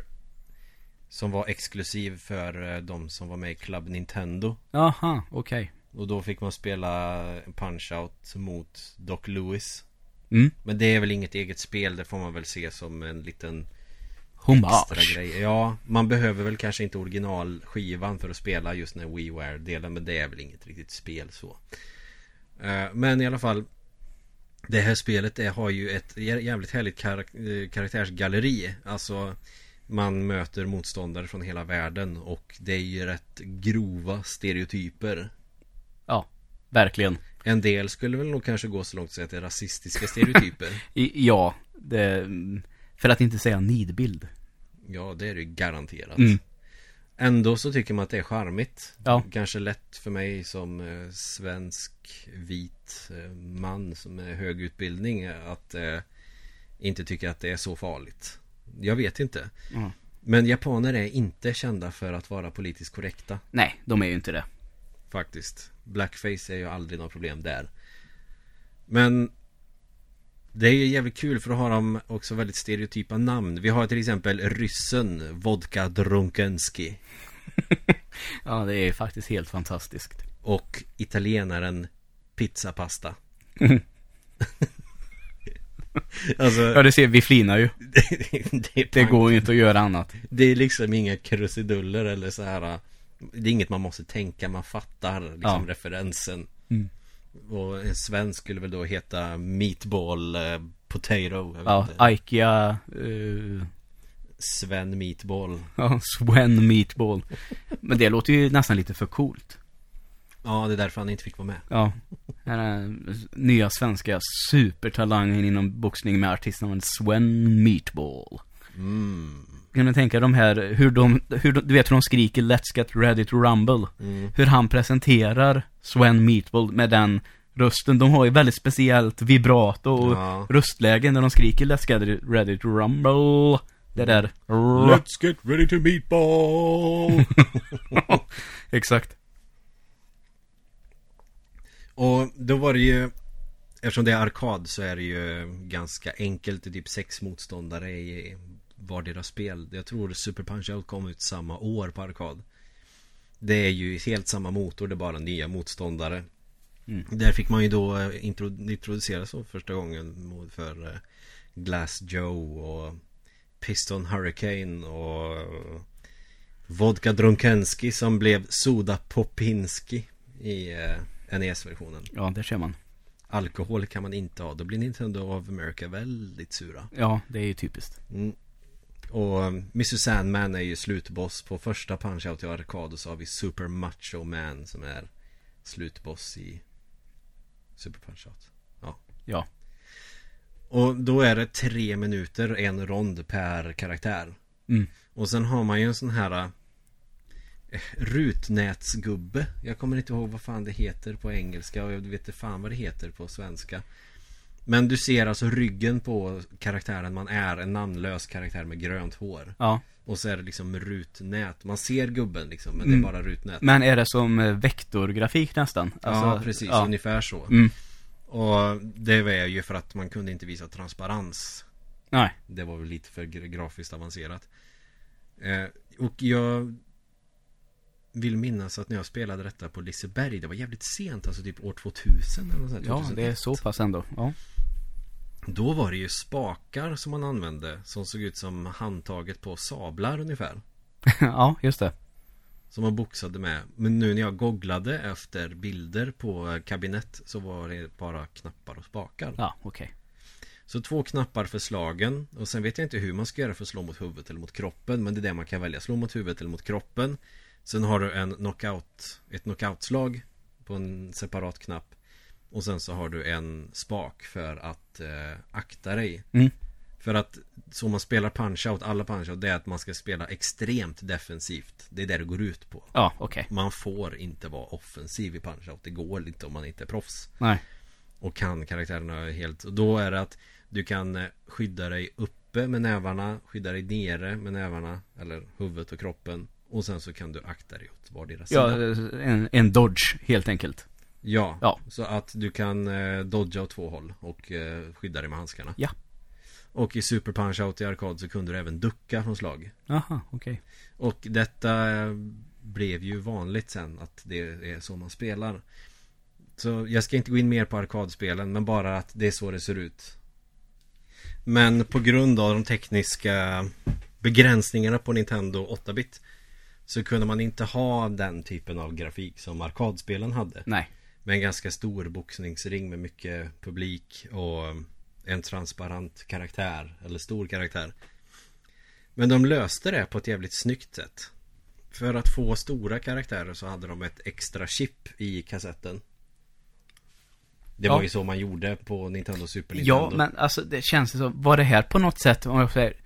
som var exklusiv för eh, de som var med i Club Nintendo. Jaha, okej. Och då fick man spela Punch-Out mot Doc Lewis. Mm. Men det är väl inget eget spel, det får man väl se som en liten Hommage. extra grej. Ja, man behöver väl kanske inte originalskivan för att spela just den här WiiWare-delen, men det är väl inget riktigt spel så. Eh, Men i alla fall, det här spelet det har ju ett jä- jävligt härligt eh, karaktärsgalleri. Alltså, man möter motståndare från hela världen och det är ju rätt grova stereotyper. Ja, verkligen. En del skulle väl nog kanske gå så långt att säga att det är rasistiska stereotyper. Ja, det, för att inte säga nidbild. Ja, det är det ju garanterat. Mm. Ändå så tycker man att det är charmigt. Ja. Kanske lätt för mig som eh, svensk vit eh, man som är hög utbildning att eh, inte tycka att det är så farligt. Jag vet inte. Ja. Men japaner är inte kända för att vara politiskt korrekta. Nej, de är ju inte det. Faktiskt. Blackface är ju aldrig något problem där. Men det är ju jävligt kul för att ha dem också väldigt stereotypa namn. Vi har till exempel ryssen Vodka Drunkenski. Ja, det är faktiskt helt fantastiskt. Och italienaren Pizzapasta. alltså, Ja, det ser vi flinar ju. det, Det går ju inte att göra annat. Det är liksom inga krusiduller eller så här Det är inget man måste tänka, man fattar liksom Ja. referensen. Mm. Och en svensk skulle väl då heta Meatball eh, Potato. Ja. Ikea, eh, Sven Meatball. ja, Sven Meatball. Men det låter ju nästan lite för coolt. Ja, det är därför han inte fick vara med. Ja. Här nya svenska supertalangen inom boxning med artistnamnet Sven Meatball. Mm. Kan du tänka de här, hur de, hur de, du vet hur de skriker 'Let's get ready to rumble' Mm. Hur han presenterar Sven Meatball med den rösten. De har ju väldigt speciellt vibrato och Ja. röstlägen när de skriker 'Let's get ready to rumble' Det där Let's get ready to meatball! Exakt Och då var det ju Eftersom det är arkad så är det ju ganska enkelt. Det är typ sex motståndare i vardera spel. Jag tror Super Punch-Out kom ut samma år på arkad. Det är ju helt samma motor, det är bara nya motståndare. Mm. Där fick man ju då eh, intro- introduceras så första gången mot- för eh, Glass Joe och Piston Hurricane och Vodka Drunkenski som blev Soda Popinski i eh, NES-versionen. Ja, det ser man Alkohol kan man inte ha, då blir Nintendo of America väldigt sura. Ja, det är ju typiskt Mm. Och um, Mr Sandman är ju slutboss på första Punch-Out i arkad och så har vi Super Macho Man som är slutboss i Super Punch-Out. Ja, Och då är det tre minuter, en rond per karaktär. mm. Och sen har man ju en sån här eh, Rutnätsgubbe. Jag kommer inte ihåg vad fan det heter på engelska och jag vet inte fan vad det heter på svenska. Men du ser alltså ryggen på karaktären. Man är En namnlös karaktär med grönt hår. Ja, Och så är det liksom rutnät. Man ser gubben liksom men Mm. det är bara rutnät. Men är det som eh, vektorgrafik nästan? Ja Alltså, precis, ja. ungefär så. Mm. Och det var ju för att man kunde inte visa transparens. Nej, Det var väl lite för gra- grafiskt avancerat. Eh, Och jag Vill minnas att när jag spelade detta på Liseberg Det var jävligt sent, alltså typ år 2000 eller något sånt, ja 2001. det är så pass ändå. Ja, Då var det ju spakar som man använde Som såg ut som handtaget på sablar ungefär. Ja just det. Som man boxade med. Men nu när jag googlade efter bilder på kabinett Så var det bara knappar och spakar. Ja, okej. Så två knappar för slagen och sen vet jag inte hur man ska göra för att slå mot huvudet eller mot kroppen Men det är det man kan välja, slå mot huvudet eller mot kroppen Sen har du en knockout, ett knockoutslag på en separat knapp. Och sen så har du en spak för att eh, akta dig. Mm. För att så man spelar punch-out, alla punch-out Det är att man ska spela extremt defensivt. Det är det det går ut på. Ja, okej. Man får inte vara offensiv i punch-out. Det går inte om man inte är proffs. Nej. Och kan karaktärerna helt. Och då är det att du kan eh, skydda dig uppe med nävarna, skydda dig nere med nävarna, eller huvudet och kroppen. Och sen så kan du akta dig åt vardera Ja, sida. en, en dodge helt enkelt Ja, Ja. så att du kan eh, dodga åt två håll och eh, skydda dig med handskarna. Ja. Och i Super Punch-Out i arkad så kunde du även ducka från slag. Jaha, okej Och detta eh, blev ju vanligt sen att det är så man spelar. Så jag ska inte gå in mer på arkadspelen men bara att det är så det ser ut. Men på grund av de tekniska begränsningarna på Nintendo 8-bit så kunde man inte ha den typen av grafik som arkadspelen hade. Nej Med en ganska stor boxningsring med mycket publik och en transparent karaktär, eller stor karaktär. Men de löste det på ett jävligt snyggt sätt. För att få stora karaktärer så hade de ett extra chip i kassetten. Det Ja. var ju så man gjorde på Nintendo Super Nintendo. Ja, men alltså det känns så, var det här på något sätt, om jag säger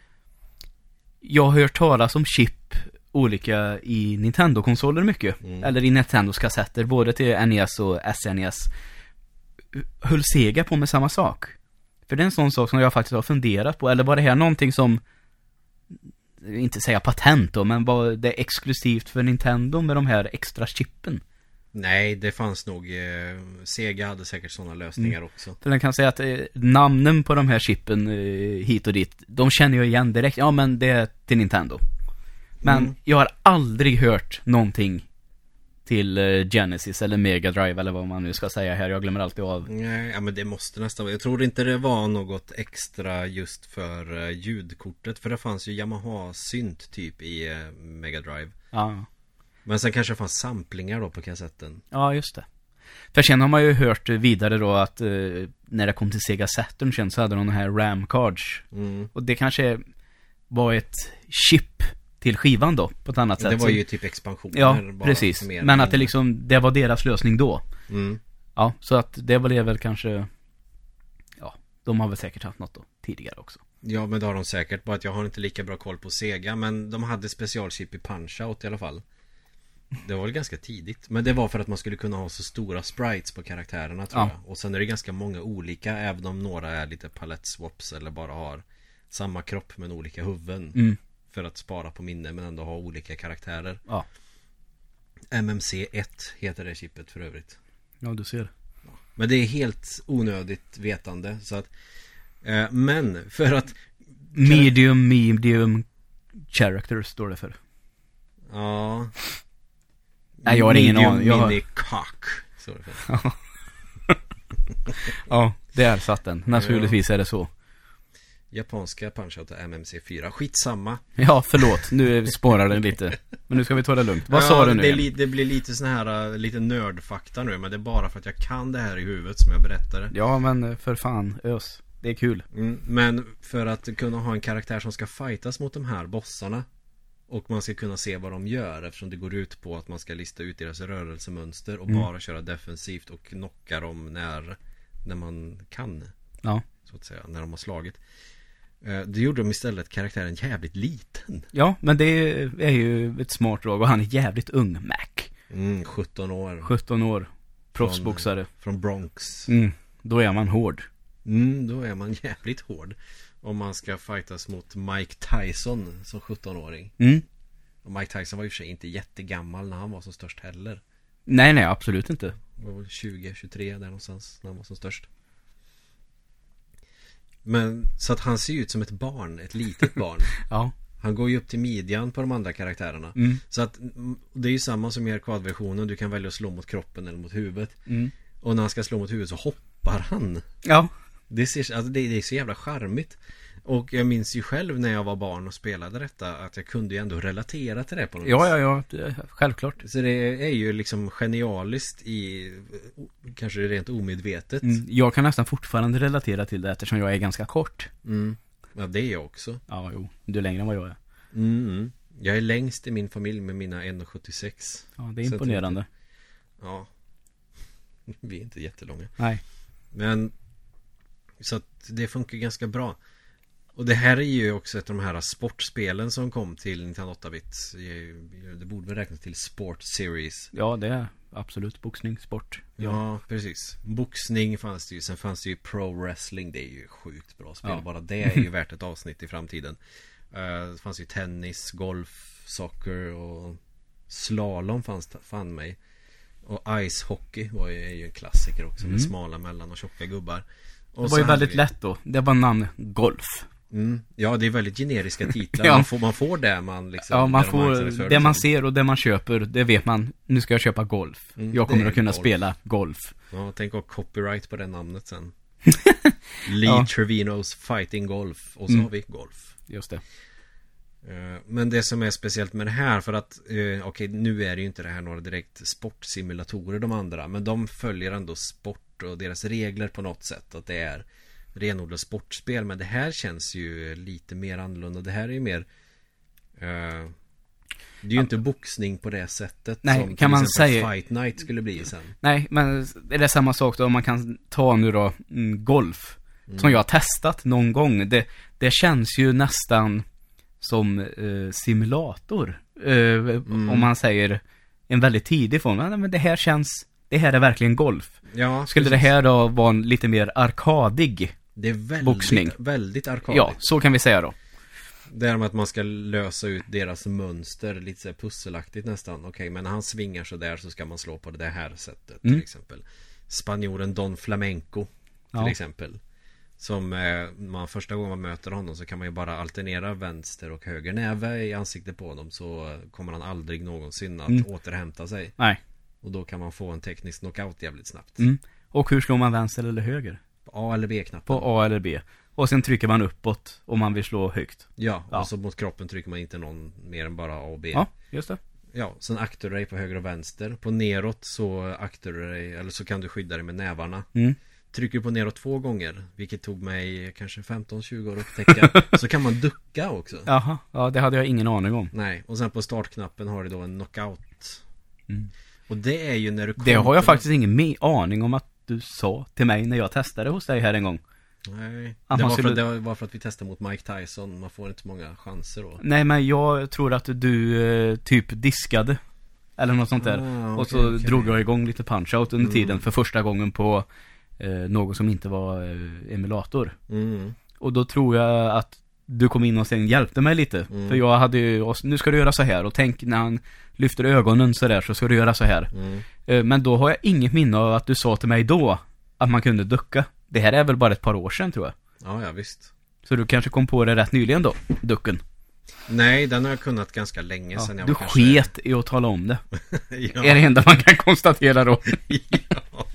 Jag har hört talas om chip olika i Nintendo-konsoler mycket. Mm. Eller i Nintendos kassetter, både till NES och SNES. Höll Sega på med samma sak? För det är en sån sak som jag faktiskt har funderat på, eller var det här någonting som inte säga patent då, men var det exklusivt för Nintendo med de här extra chippen? Nej, det fanns nog eh, Sega hade säkert sådana lösningar Mm. också. För den kan säga att eh, namnen på de här chippen eh, hit och dit, de känner jag igen direkt. Ja, men det är till Nintendo. Men Mm. jag har aldrig hört någonting till eh, Genesis eller Mega Drive eller vad man nu ska säga här. Jag glömmer alltid av. Nej, ja, men det måste nästan vara. Jag tror inte det var något extra just för eh, ljudkortet. För det fanns ju Yamaha synt typ i eh, Mega Drive. Ja. Men sen kanske det fanns samplingar då på kassetten. Ja, just det. För sen har man ju hört vidare då att eh, när det kom till Sega Saturn sen så hade de den här RAM cards. Mm. Och det kanske var ett chip till skivan då, på ett annat sätt. Det var ju typ expansioner. Ja, bara precis. mer Men att det liksom, det var deras lösning då. Mm. Ja, så att det var det väl kanske, ja, de har väl säkert haft något då, tidigare också. Ja, men det har de säkert. Bara att jag har inte lika bra koll på Sega. Men de hade specialchip i Punch-Out i alla fall. Det var väl ganska tidigt. Men det var för att man skulle kunna ha så stora sprites på karaktärerna tror Ja. jag. Och sen är det ganska många olika. Även om några är lite palette-swaps eller bara har samma kropp men olika huvuden. Mm. För att spara på minne men ändå ha olika karaktärer. Ja. MMC1 heter det chippet för övrigt. Ja, du ser. Men det är helt onödigt vetande. Så att, eh, men för att Medium, medium character står det för. Ja Nej, jag har ingen Medium aning. Jag har- mini cock så är det för. Ja, där satt den. Naturligtvis är det så. Japanska punch-out är MMC4 Skitsamma Ja, förlåt. Nu spårar den lite. Men nu ska vi ta det lugnt. Vad sa Ja, du nu? det, li- det blir lite sån här uh, Lite nördfakta nu Men det är bara för att jag kan det här i huvudet som jag berättar det Ja, men eh, för fan, ös. Det är kul. mm, Men för att kunna ha en karaktär som ska fightas mot de här bossarna Och man ska kunna se vad de gör Eftersom det går ut på att man ska lista ut deras rörelsemönster Och Mm. bara köra defensivt och knocka dem när När man kan Ja. Så att säga, när de har slagit Eh, Det gjorde de istället karaktären jävligt liten Ja, men det är ju ett smart drag och han är jävligt ung, Mac. mm, 17 år 17 år. Proffsboxare. Från Bronx Mm. Då är man hård. Mm, då är man jävligt hård Om man ska fightas mot Mike Tyson som 17-åring Mm. Och Mike Tyson var ju för sig inte jättegammal när han var som störst heller Nej, nej, absolut inte. Det var väl 20, 23 där någonstans när han var som störst Men så att han ser ut som ett barn, ett litet barn Ja. Han går ju upp till midjan på de andra karaktärerna Mm. Så att det är ju samma som i arkadversionen Du kan välja att slå mot kroppen eller mot huvudet Mm. Och när han ska slå mot huvudet så hoppar han Ja. Det, ser, alltså det, det är så jävla charmigt Och jag minns ju själv när jag var barn och spelade detta Att jag kunde ju ändå relatera till det på något Ja, ja, ja. det- Självklart. Så det är ju liksom genialiskt i Kanske rent omedvetet Mm. Jag kan nästan fortfarande relatera till det eftersom jag är ganska kort. mm. Ja det är jag också Ja, jo. Du är längre än vad jag är. mm. Jag är längst i min familj med mina 1,76 Ja, det är imponerande. Ja Vi är inte jättelånga Nej. Men Så att det funkar ganska bra Och det här är ju också ett av de här sportspelen som kom till Nintendo 8-bit Det borde väl räknas till Sport Series Ja, det är absolut boxning, sport. Ja, precis Boxning fanns det ju Sen fanns det ju Pro Wrestling Det är ju sjukt bra spel Ja. Bara det är ju värt ett avsnitt i framtiden Eh, Det fanns ju tennis, golf, soccer och Slalom fanns det fan mig Och ice hockey var ju, är ju en klassiker också Med Mm. smala mellan och tjocka gubbar Det och var så ju väldigt vi- lätt då. Det var namn Golf. Mm, Ja, det är väldigt generiska titlar Ja. man, får, man får det man liksom Ja, man får, det man som. ser och det man köper, det vet man. Nu ska jag köpa golf. Mm, jag kommer att kunna golf. spela golf. Ja, tänk att copyright på det namnet sen Lee Ja. Trevinos Fighting Golf Och så Mm. har vi golf Just det. Eh, Men det som är speciellt med det här för att eh, Okej nu är det ju inte det här några direkt sportsimulatorer de andra Men de följer ändå sport och deras regler på något sätt Att det är renodlat sportspel Men det här känns ju lite mer annorlunda Det här är ju mer eh, Det är ju inte boxning på det sättet Nej, som kan man säga- Fight Night skulle bli sen Nej, men är det samma sak då om man kan ta nu då mm, golf? Mm. Som jag har testat någon gång. Det, det känns ju nästan som eh, simulator. Eh, Om man säger en väldigt tidig form. Ja, men det här känns, det här är verkligen golf. Ja, Skulle det precis. här då vara en lite mer arkadig? Det är väldigt, boxning? väldigt arkadigt Ja, så kan vi säga då. Det här med att man ska lösa ut deras mönster Lite så pusselaktigt nästan Okej, men när han svingar så där så ska man slå på det här sättet Mm. Till exempel Spanjoren Don Flamenco Till Ja. exempel Som eh, man första gången man möter honom så kan man ju bara alternera vänster och höger näve i ansiktet på honom Så kommer han aldrig någonsin att Mm. återhämta sig Nej. Och då kan man få en teknisk knockout jävligt snabbt Mm. Och hur slår man vänster eller höger? A eller B-knappen På A eller B. Och sen trycker man uppåt om man vill slå högt. Ja, Ja. och så mot kroppen trycker man inte någon mer än bara A och B Ja, just det. ja, sen aktar du dig på höger och vänster. På neråt så aktar du dig, eller så kan du skydda dig med nävarna. Mm. Trycker du på neråt två gånger, vilket tog mig kanske 15-20 år att upptäcka, så kan man ducka också. Jaha, ja det hade jag ingen aning om. Nej, och sen på startknappen har du då en knockout. Mm. Och det är ju när du Det har kontrar- jag faktiskt ingen aning om att du sa till mig när jag testade hos dig här en gång. Nej, Att det var, för, skulle- det var för att vi testade mot Mike Tyson. Man får inte många chanser då. Nej men jag tror att du eh, typ diskade. Eller något sånt där. Ah, och okej, så okej. drog jag igång lite punch-out under Mm. tiden för första gången på eh, något som inte var eh, emulator. Mm. Och då tror jag att du kom in och sen hjälpte mig lite. Mm. För jag hade ju, nu ska du göra så här och tänk när han lyfter ögonen så där så ska du göra så här. Mm. Eh, Men då har jag inget minne av att du sa till mig då att man kunde ducka. Det här är väl bara ett par år sedan tror jag. Ja, ja visst. Så du kanske kom på det rätt nyligen då, ducken. Nej, den har jag kunnat ganska länge Ja, sedan jag du var kanske... sket i att tala om det. ja. Är det enda man kan konstatera då. ja.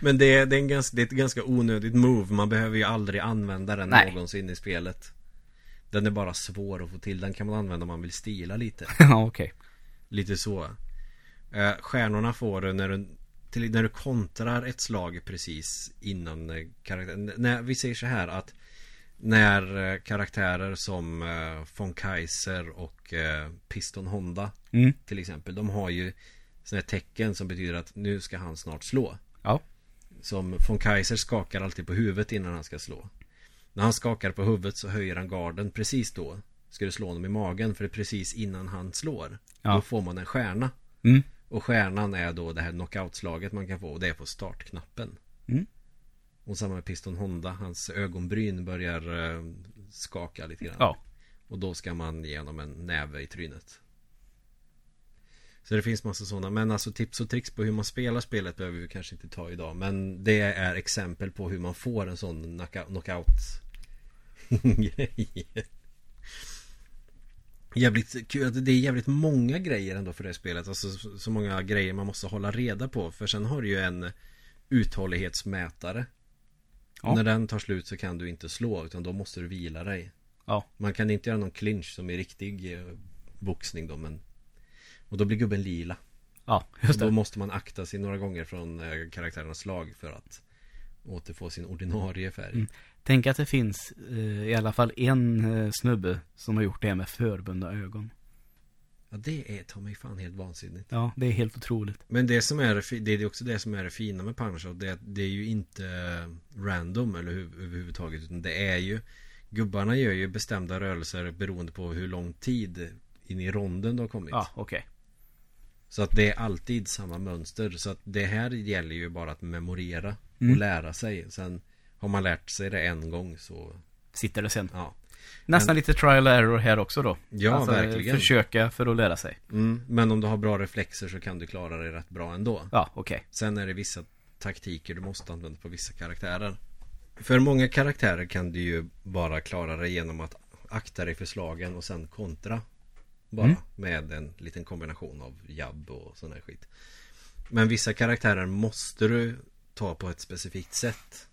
Men det är, det, är en ganska, det är ett ganska onödigt move. Man behöver ju aldrig använda den Nej. någonsin i spelet. Den är bara svår att få till. Den kan man använda om man vill stila lite. ja, okej. Lite så. Eh, stjärnorna får du när du, till, när du kontrar ett slag precis innan eh, karaktären. När, vi säger så här att när eh, karaktärer som von Kaiser och Piston Honda Mm. till exempel. De har ju sådana här tecken som betyder att nu ska han snart slå. Ja. Som von Kaiser skakar alltid på huvudet innan han ska slå. När han skakar på huvudet så höjer han garden precis då. Ska du slå honom i magen för det är precis innan han slår. Ja. Då får man en stjärna. Mm. Och stjärnan är då det här knockoutslaget man kan få och det är på startknappen. Mm. Och samma med Piston Honda, hans ögonbryn börjar eh, skaka lite grann. Ja. Och då ska man ge honom en näve i trynet. Så det finns massa sådana. Men alltså tips och tricks på hur man spelar spelet behöver vi kanske inte ta idag. Men det är exempel på hur man får en sån knockout, knockout grej. Jävligt kul att det är jävligt många grejer ändå för det spelet. Alltså så, många grejer man måste hålla reda på. För sen har du ju en uthållighetsmätare. Ja. När den tar slut så kan du inte slå utan då måste du vila dig. Ja. Man kan inte göra någon clinch som i riktig eh, boxning då men Och då blir gubben lila Ja, och just Då det. måste man akta sig några gånger från eh, karaktärernas slag för att Återfå sin ordinarie färg Mm. Tänk att det finns eh, i alla fall en eh, snubbe som har gjort det med förbundna ögon. Ja det är ta mig fan helt vansinnigt Ja, det är helt otroligt. Men det som är det, är också det som är det fina med Punch-Out det, det är ju inte eh, random eller hu- överhuvudtaget utan det är ju Gubbarna gör ju bestämda rörelser beroende på hur lång tid in i ronden du har kommit Ja, okej. Så att det är alltid samma mönster Så att det här gäller ju bara att memorera Mm. och lära sig Sen har man lärt sig det en gång så Sitter det sen. ja Nästan Men- lite trial and error här också då. Ja, alltså, verkligen. Försöka för att lära sig. mm. Men om du har bra reflexer så kan du klara dig rätt bra ändå Ja, okej. Sen är det vissa taktiker du måste använda på vissa karaktärer För många karaktärer kan du ju bara klara dig genom att akta dig för slagen och sen kontra Bara Mm. med en liten kombination av jabb och sån här skit Men vissa karaktärer måste du ta på ett specifikt sätt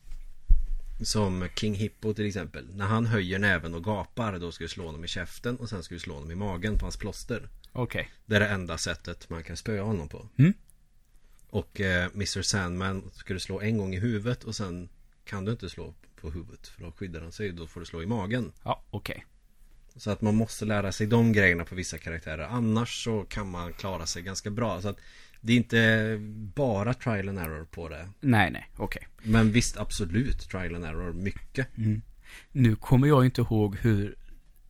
Som King Hippo till exempel När han höjer näven och gapar då ska du slå honom i käften och sen ska du slå honom i magen på hans plåster Okej. det är det enda sättet man kan spöa honom på. Mm. Och eh, Mr Sandman ska du slå en gång i huvudet och sen kan du inte slå på huvudet för då skyddar han sig. Då får du slå i magen. Ja, okej. Så att man måste lära sig de grejerna på vissa karaktärer. Annars så kan man klara sig ganska bra. Så att det är inte bara trial and error på det. Nej, nej, okej. Men visst absolut trial and error mycket. Mm. Nu kommer jag inte ihåg hur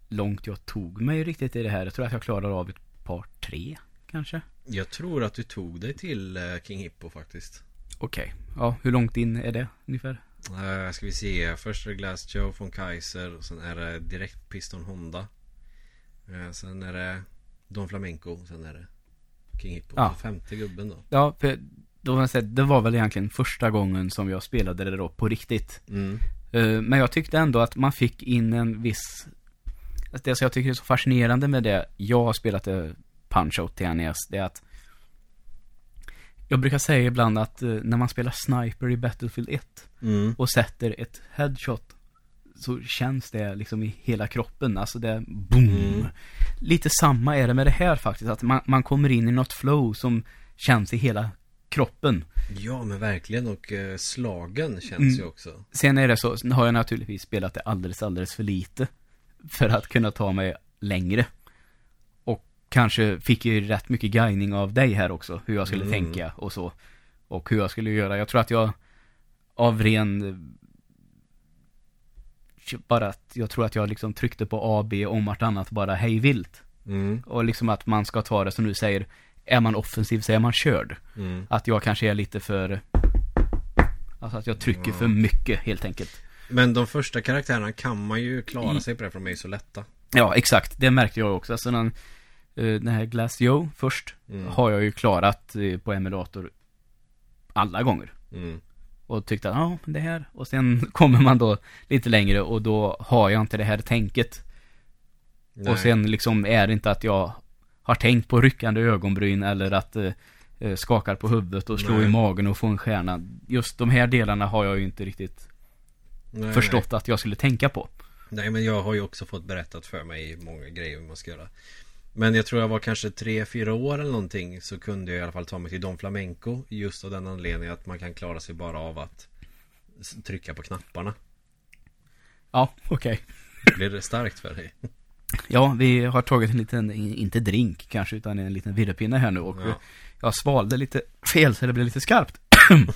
långt jag tog mig riktigt i det här. Jag tror att jag klarar av ett par, tre kanske. Jag tror att du tog dig till eh, King Hippo faktiskt. Okej. Ja, hur långt in är det ungefär? Uh, ska vi se, först är det Glass Joe från Kaiser och sen är det direkt Piston Honda. Eh, sen är det Don Flamenco sen är det King Hippo. Ja. Femte gubben då. Ja, för då jag säga, det var väl egentligen första gången som jag spelade det då på riktigt. Mm. Eh, Men jag tyckte ändå att man fick in en viss alltså Det som jag tycker är så fascinerande med det Jag har spelat Punch-Out till NES Det är att Jag brukar säga ibland att eh, när man spelar Sniper i Battlefield 1 Mm. Och sätter ett headshot Så känns det liksom i hela kroppen Alltså det boom Mm. lite samma är det med det här faktiskt. Att man, man kommer in i något flow som känns i hela kroppen. Ja, men verkligen. Och eh, slagen känns Mm. ju också. Sen är det så, har jag naturligtvis spelat det alldeles, alldeles för lite. För att kunna ta mig längre. Kanske fick ju rätt mycket guidning av dig här också. Hur jag skulle Mm. tänka och så. Och hur jag skulle göra. Jag tror att jag av ren bara att jag tror att jag liksom tryckte på A, B om vartannat bara hej vilt. Mm, Och liksom att man ska ta det som du säger, är man offensiv så är man körd. mm. Att jag kanske är lite för, alltså att jag trycker Ja. för mycket helt enkelt. Men de första karaktärerna kan man ju klara Mm. sig på det, är ju så lätta. Ja, exakt. Det märkte jag också. Alltså den, eh, den här Glass Joe först Mm. har jag ju klarat eh, på emulator alla gånger. Mm. Och tyckte att, ja, det här. Och sen kommer man då lite längre och då har jag inte det här tänket. Nej. Och sen liksom är det inte att jag har tänkt på ryckande ögonbryn eller att eh, eh, skakar på huvudet och slå Nej. i magen och få en stjärna. Just de här delarna har jag ju inte riktigt nej, förstått att jag skulle tänka på. Nej. nej, men jag har ju också fått berättat för mig många grejer man ska göra. Men jag tror jag var kanske tre, fyra år eller någonting Så kunde jag i alla fall ta mig till Don Flamenco Just av den anledningen att man kan klara sig bara av att Trycka på knapparna Ja, okej. Blir det starkt för dig? Ja, vi har tagit en liten, inte drink kanske, utan en liten virrepinne här nu och Ja. jag svalde lite fel så det blev lite skarpt.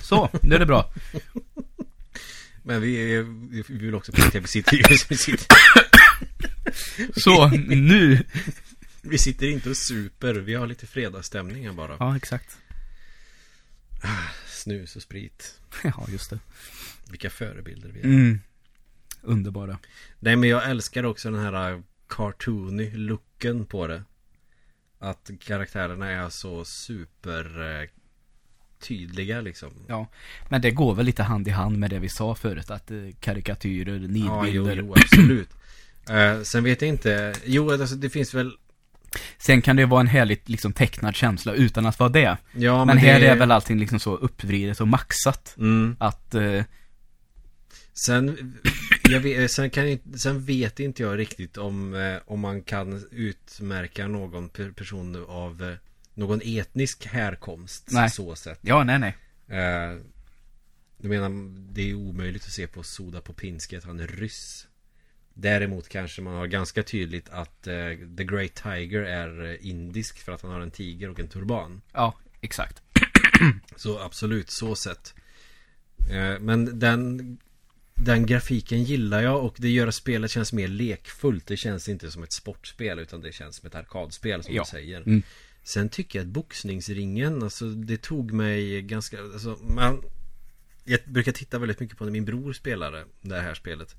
så, nu är det bra. Men vi, är, vi vill också poängtera vi sitter, vi sitter Så, nu. Vi sitter inte och super Vi har lite fredagsstämning här bara Ja, exakt. Snus och sprit Ja, just det. Vilka förebilder vi är Mm. Underbara. Nej men jag älskar också den här cartoony looken på det Att karaktärerna är så super eh, Tydliga liksom Ja, men det går väl lite hand i hand med det vi sa förut, att eh, karikatyrer, Ja, jo, nidbilder. jo absolut Eh, Sen vet jag inte Jo, alltså det finns väl Sen kan det vara en härligt liksom tecknad känsla utan att vara det. Ja, men här det... är väl allting liksom så uppvridet och maxat. mm. Att, eh, Sen, vet, sen, kan sen vet inte jag riktigt om, eh, om man kan utmärka någon per- person av eh, någon etnisk härkomst Nej. så sett. ja, nej, nej. Eh, jag menar, det är omöjligt att se på Soda Popinski att han är ryss. Däremot kanske man har ganska tydligt att eh, The Great Tiger är eh, indisk för att han har en tiger och en turban. Ja, exakt. Så absolut, så sett. Eh, Men den, den grafiken gillar jag och det gör att spelet känns mer lekfullt. Det känns inte som ett sportspel utan det känns som ett arkadspel som Ja. du säger. Mm. Sen tycker jag att boxningsringen, alltså det tog mig ganska, alltså man Jag brukar titta väldigt mycket på när min bror spelade det här spelet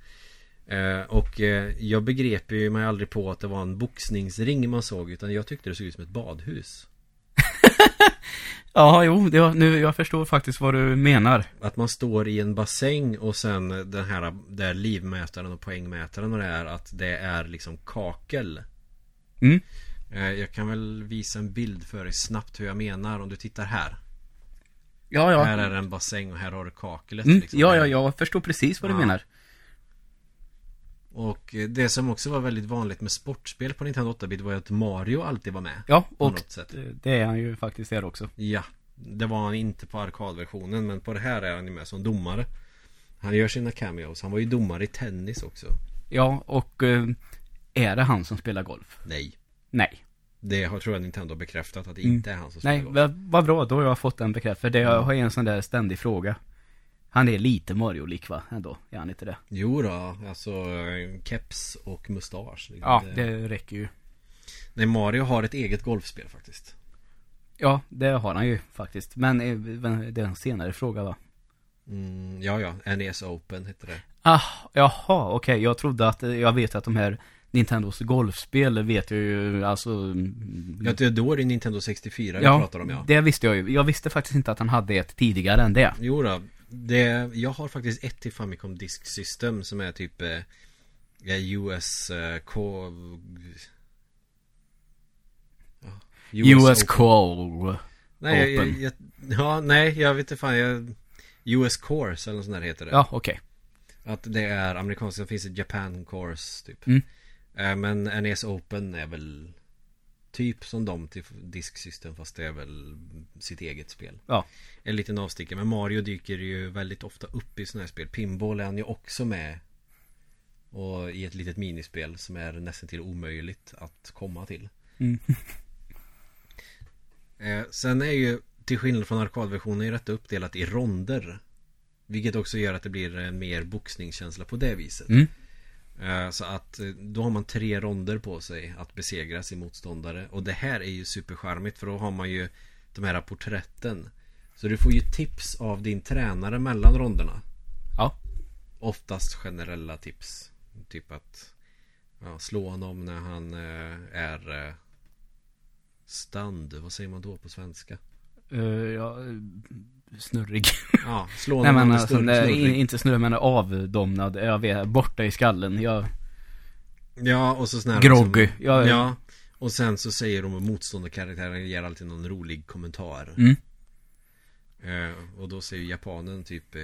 eh, Och eh, jag begrep ju mig aldrig på att det var en boxningsring man såg utan jag tyckte det såg ut som ett badhus Ja, jo, det var, nu, jag förstår faktiskt vad du menar. Att man står i en bassäng och sen den här där livmätaren och poängmätaren och det är att det är liksom kakel Mm. Eh, Jag kan väl visa en bild för dig snabbt hur jag menar om du tittar här Ja, ja. Här är en bassäng och här har du kaklet Mm, liksom. ja, ja, jag förstår precis vad du Ja. menar. Och eh, det som också var väldigt vanligt med sportspel på Nintendo 8-bit var ju att Mario alltid var med Ja, och något sätt det- är han ju faktiskt här också. Ja Det var han inte på arkadversionen men på det här är han ju med som domare Han gör sina cameos Han var ju domare i tennis också Ja, och eh, är det han som spelar golf? Nej Nej. Det har, tror jag Nintendo har bekräftat att det Mm. inte är han som spelar Nej, golf. vad vad bra, då har jag fått den bekräftad. För det har jag en sån där ständig fråga. Han är lite Mario-lik va, ändå? Är han inte det? Jo då, alltså keps och mustasch liksom. Ja, det räcker ju. Nej, Mario har ett eget golfspel faktiskt Ja, det har han ju faktiskt. Men eh, det är en senare fråga va? mm, Ja, ja, NES Open heter det Ah, jaha, okej. Jag trodde att, eh, jag vet att de här Nintendos golfspel vet jag ju, alltså... mm, Ja, det, då är det Nintendo 64 vi ja, pratar om ja det visste jag ju. Jag visste faktiskt inte att han hade ett tidigare än det. Jo då, det, jag har faktiskt ett till Famicom Disk System som är typ eh, US eh, K... Ja, US, Open. Call. Nej, jag, jag, ja, nej, jag vet inte fan, jag, US Course eller något sånt där heter det Ja, okej. Att det är amerikanska, det finns ett Japan Course typ Mm. Eh, Men NES Open är väl Typ som de till Disk System fast det är väl sitt eget spel. Ja. En liten avstickare. Men Mario dyker ju väldigt ofta upp i sådana här spel. Pinball är han ju också med. Och i ett litet minispel som är nästan till omöjligt att komma till. Mm. Eh, sen är ju till skillnad från arkadversionen är detta uppdelat i ronder. Vilket också gör att det blir en mer boxningskänsla på det viset. Mm. Eh, Så att eh, då har man tre ronder på sig att besegra sin motståndare. Och det här är ju supercharmigt för då har man ju de här porträtten. Så du får ju tips av din tränare mellan ronderna. Ja. Oftast generella tips. Typ att ja, slå honom när han eh, är eh, stand. Vad säger man då på svenska? Uh, ja, snurrig. Ja, slå Nej men alltså, snurrig. in- inte snurrig men avdomnad. Jag vet, borta i skallen. Jag, Ja, och så sån här groggy. Liksom, Jag, ja, och sen så säger de motståndarkaraktären ger alltid någon rolig kommentar. Mm. Eh, och då säger japanen typ eh,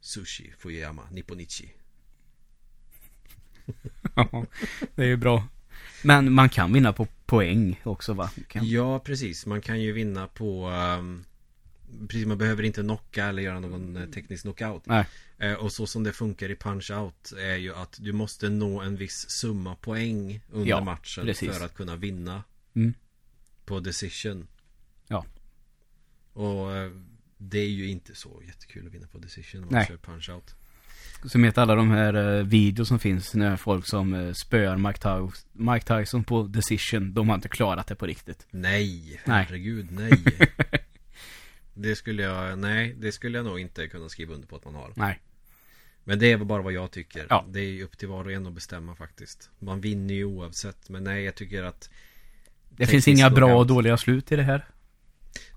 Sushi, Fuyama, Nipponichi. Ja, det är ju bra. Men man kan vinna på poäng också va? Kan... Ja, precis. Man kan ju vinna på ehm, Precis, man behöver inte knocka eller göra någon eh, teknisk knockout. Nej. Eh, och så som det funkar i Punch-Out är ju att du måste nå en viss summa poäng under Ja, matchen precis. för att kunna vinna. Mm. På decision. Ja. Och eh, det är ju inte så jättekul att vinna på decision Nej. man kör Punch-Out. Som heter alla de här videos som finns när folk som spöar Mike, Mike Tyson på decision. De har inte klarat det på riktigt. Nej, Nej. herregud, nej. det skulle jag, nej, det skulle jag nog inte kunna skriva under på att man har. Nej. Men det är bara vad jag tycker. Ja. Det är ju upp till var och en att bestämma faktiskt. Man vinner ju oavsett. Men nej, jag tycker att Det finns inga bra och dåliga slut i det här.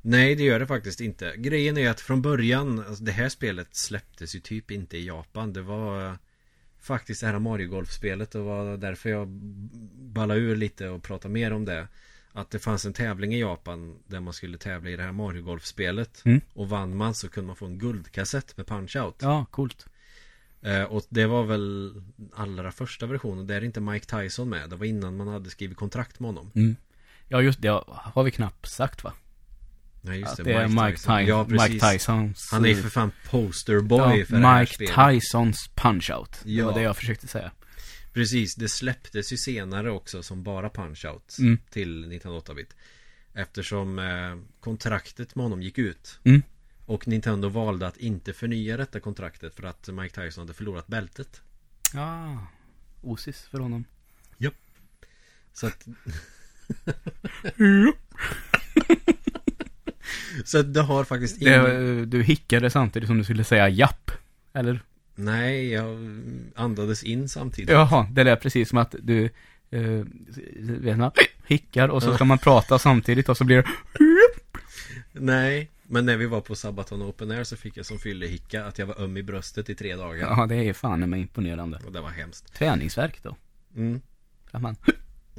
Nej, det gör det faktiskt inte. Grejen är att från början, alltså det här spelet släpptes ju typ inte i Japan. Det var faktiskt det här Mario Golf-spelet. Det var därför jag ballade ur lite och pratade mer om det. Att det fanns en tävling i Japan där man skulle tävla i det här Mario Golf-spelet. Mm. Och vann man så kunde man få en guldkassett med Punch-Out. Ja, coolt. Eh, och det var väl allra första versionen. Där är inte Mike Tyson med. Det var innan man hade skrivit kontrakt med honom. Mm. Ja, just det har vi knappt sagt va? Nej, just det. det är Mike, Ty- Ja, precis. Mike Tysons... Han är ju för fan posterboy för det här Mike spelet. Tysons Punch-Out. Det Ja. var det jag försökte säga. Precis, det släpptes ju senare också som bara Punch-Out Mm. till 1908-bit. Eftersom eh, kontraktet med honom gick ut. Mm. Och Nintendo valde att inte förnya detta kontraktet för att Mike Tyson hade förlorat bältet. Ja, osis för honom. Så att... Så att det har faktiskt ingen... Det, du hickade samtidigt som du skulle säga japp. Eller? Nej, jag andades in samtidigt. Jaha, det lät precis som att du eh, vet man, hickar och så ska man prata samtidigt och så blir det Nej, men när vi var på Sabaton Open Air så fick jag som fyllehicka att jag var öm i bröstet i tre dagar. Ja, det är fan med imponerande. Och det var hemskt. Träningsverk då. Mm. Att man,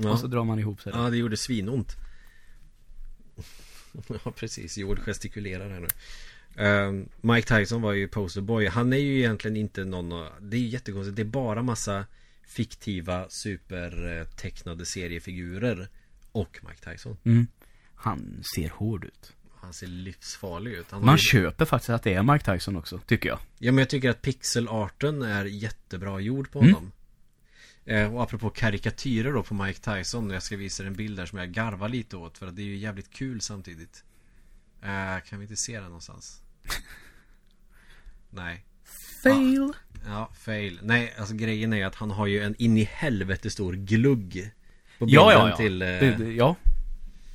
Ja. Och så drar man ihop sig. ja, det gjorde svinont. ja, precis. Joel gestikulerar här nu. Ehm, Mike Tyson var ju posterboy. Han är ju egentligen inte någon Det är ju jättekonstigt. Det är bara massa fiktiva supertecknade seriefigurer. Och Mike Tyson. Mm. Han ser hård ut. Han ser livsfarlig ut. Han Man ju- köper faktiskt att det är Mike Tyson också, tycker jag. Ja men jag tycker att pixelarten är jättebra gjord på Mm. honom eh, Och apropå karikatyrer då på Mike Tyson Jag ska visa er en bild där som jag garvar lite åt För att det är ju jävligt kul samtidigt eh, Kan vi inte se den någonstans? Nej Fail. Ja, fail Nej, alltså grejen är att han har ju en in i helvete stor glugg På bilden Ja, ja, ja. till eh, Det, det, ja.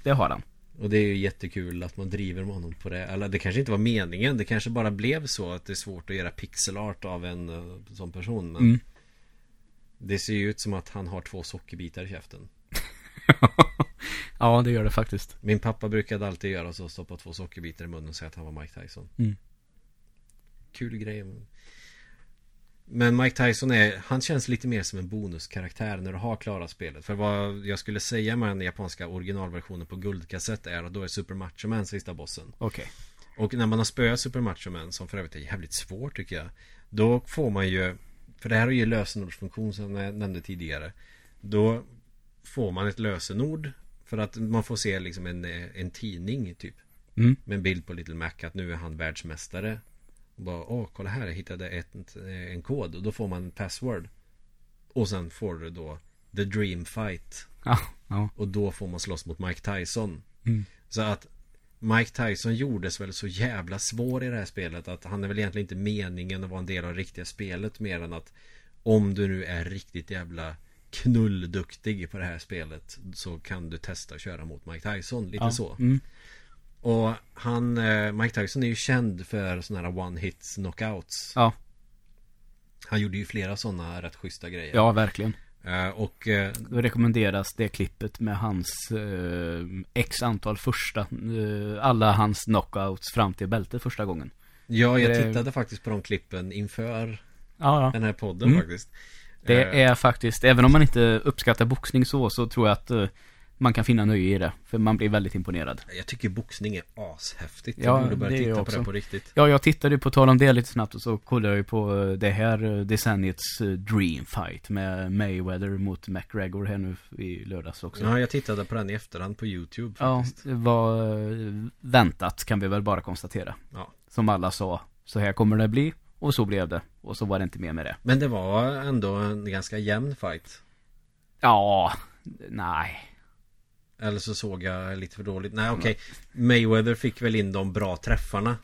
Det har han. Och det är ju jättekul att man driver med honom på det Eller det kanske inte var meningen Det kanske bara blev så att det är svårt att göra pixelart av en uh, sån person men Mm. Det ser ju ut som att han har två sockerbitar i käften ja, det gör det faktiskt. Min pappa brukade alltid göra så Stoppa två sockerbitar i munnen och säga att han var Mike Tyson Mm. Kul grej Men Mike Tyson är Han känns lite mer som en bonuskaraktär när du har klarat spelet För vad jag skulle säga med den japanska originalversionen på guldkassett är att då är Super Macho Man sista bossen Okej. Och när man har spöat Super Macho Man Som för övrigt är jävligt svårt tycker jag Då får man ju För det här har ju lösenordsfunktion som jag nämnde tidigare Då Får man ett lösenord För att man får se liksom en, eh, en tidning typ. Mm. Med en bild på Little Mac att nu är han världsmästare. Och bara, åh kolla här, jag hittade ett, en kod. Och då får man password. Och sen får du då The Dream Fight. Ja, ja. Och då får man slåss mot Mike Tyson. Mm. Så att Mike Tyson gjordes väl så jävla svår i det här spelet att han är väl egentligen inte meningen att vara en del av det riktiga spelet mer än att om du nu är riktigt jävla knullduktig på det här spelet så kan du testa att köra mot Mike Tyson, lite ja. så. Mm. Och han, eh, Mike Tyson är ju känd för sådana här one hits knockouts. Ja, Han gjorde ju flera sådana rätt schyssta grejer. ja verkligen. Eh, Och eh, Då rekommenderas det klippet med hans eh, x antal första, eh, alla hans knockouts fram till bältet första gången. ja, jag tittade faktiskt på de klippen inför Ja, ja. den här podden Mm. faktiskt. Det Eh, är faktiskt, även om man inte uppskattar boxning så, så tror jag att eh, man kan finna nöje i det. För man blir väldigt imponerad. Jag tycker boxning är ashäftigt. Ja, jag borde börja titta jag på det också. på riktigt. Ja, jag tittade ju på tal om det lite snabbt och så kollade jag ju på eh, det här decenniets Dream Fight med Mayweather mot McGregor här nu i lördags också. Ja, jag tittade på den i efterhand på YouTube Ja, faktiskt. det var väntat kan vi väl bara konstatera. Ja. Som alla sa, så här kommer det bli. Och så blev det. Och så var det inte mer med det. Men det var ändå en ganska jämn fight. Ja, nej. Eller så såg jag lite för dåligt. Nej, okej. Mayweather fick väl in de bra träffarna.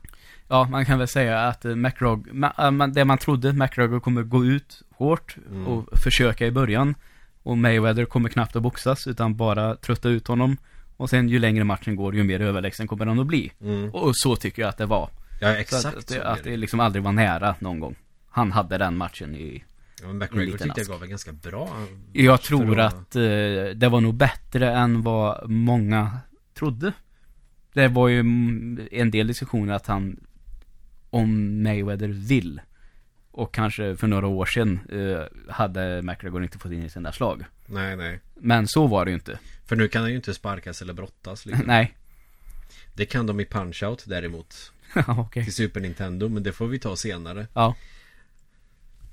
Ja, man kan väl säga att ma- äh, det man trodde, McGregor kommer gå ut hårt Mm. och försöka i början. Och Mayweather kommer knappt att boxas, utan bara trötta ut honom. Och sen ju längre matchen går, ju mer överlägsen kommer han att bli. Mm. Och så tycker jag att det var. Ja, Så exakt att, så att, det, att det. liksom aldrig var nära någon gång. Han hade den matchen i... Ja, men en McGregor tyckte jag gav en ganska bra Jag tror att eh, det var nog bättre än vad många trodde. Det var ju en del diskussioner att han, om Mayweather vill, och kanske för några år sedan eh, hade McGregor inte fått in i sina slag. Nej, nej. Men så var det ju inte. För nu kan han ju inte sparkas eller brottas liksom. Nej. Det kan de i Punch-Out däremot. Ja, Okej. Till Super Nintendo, men det får vi ta senare. Ja.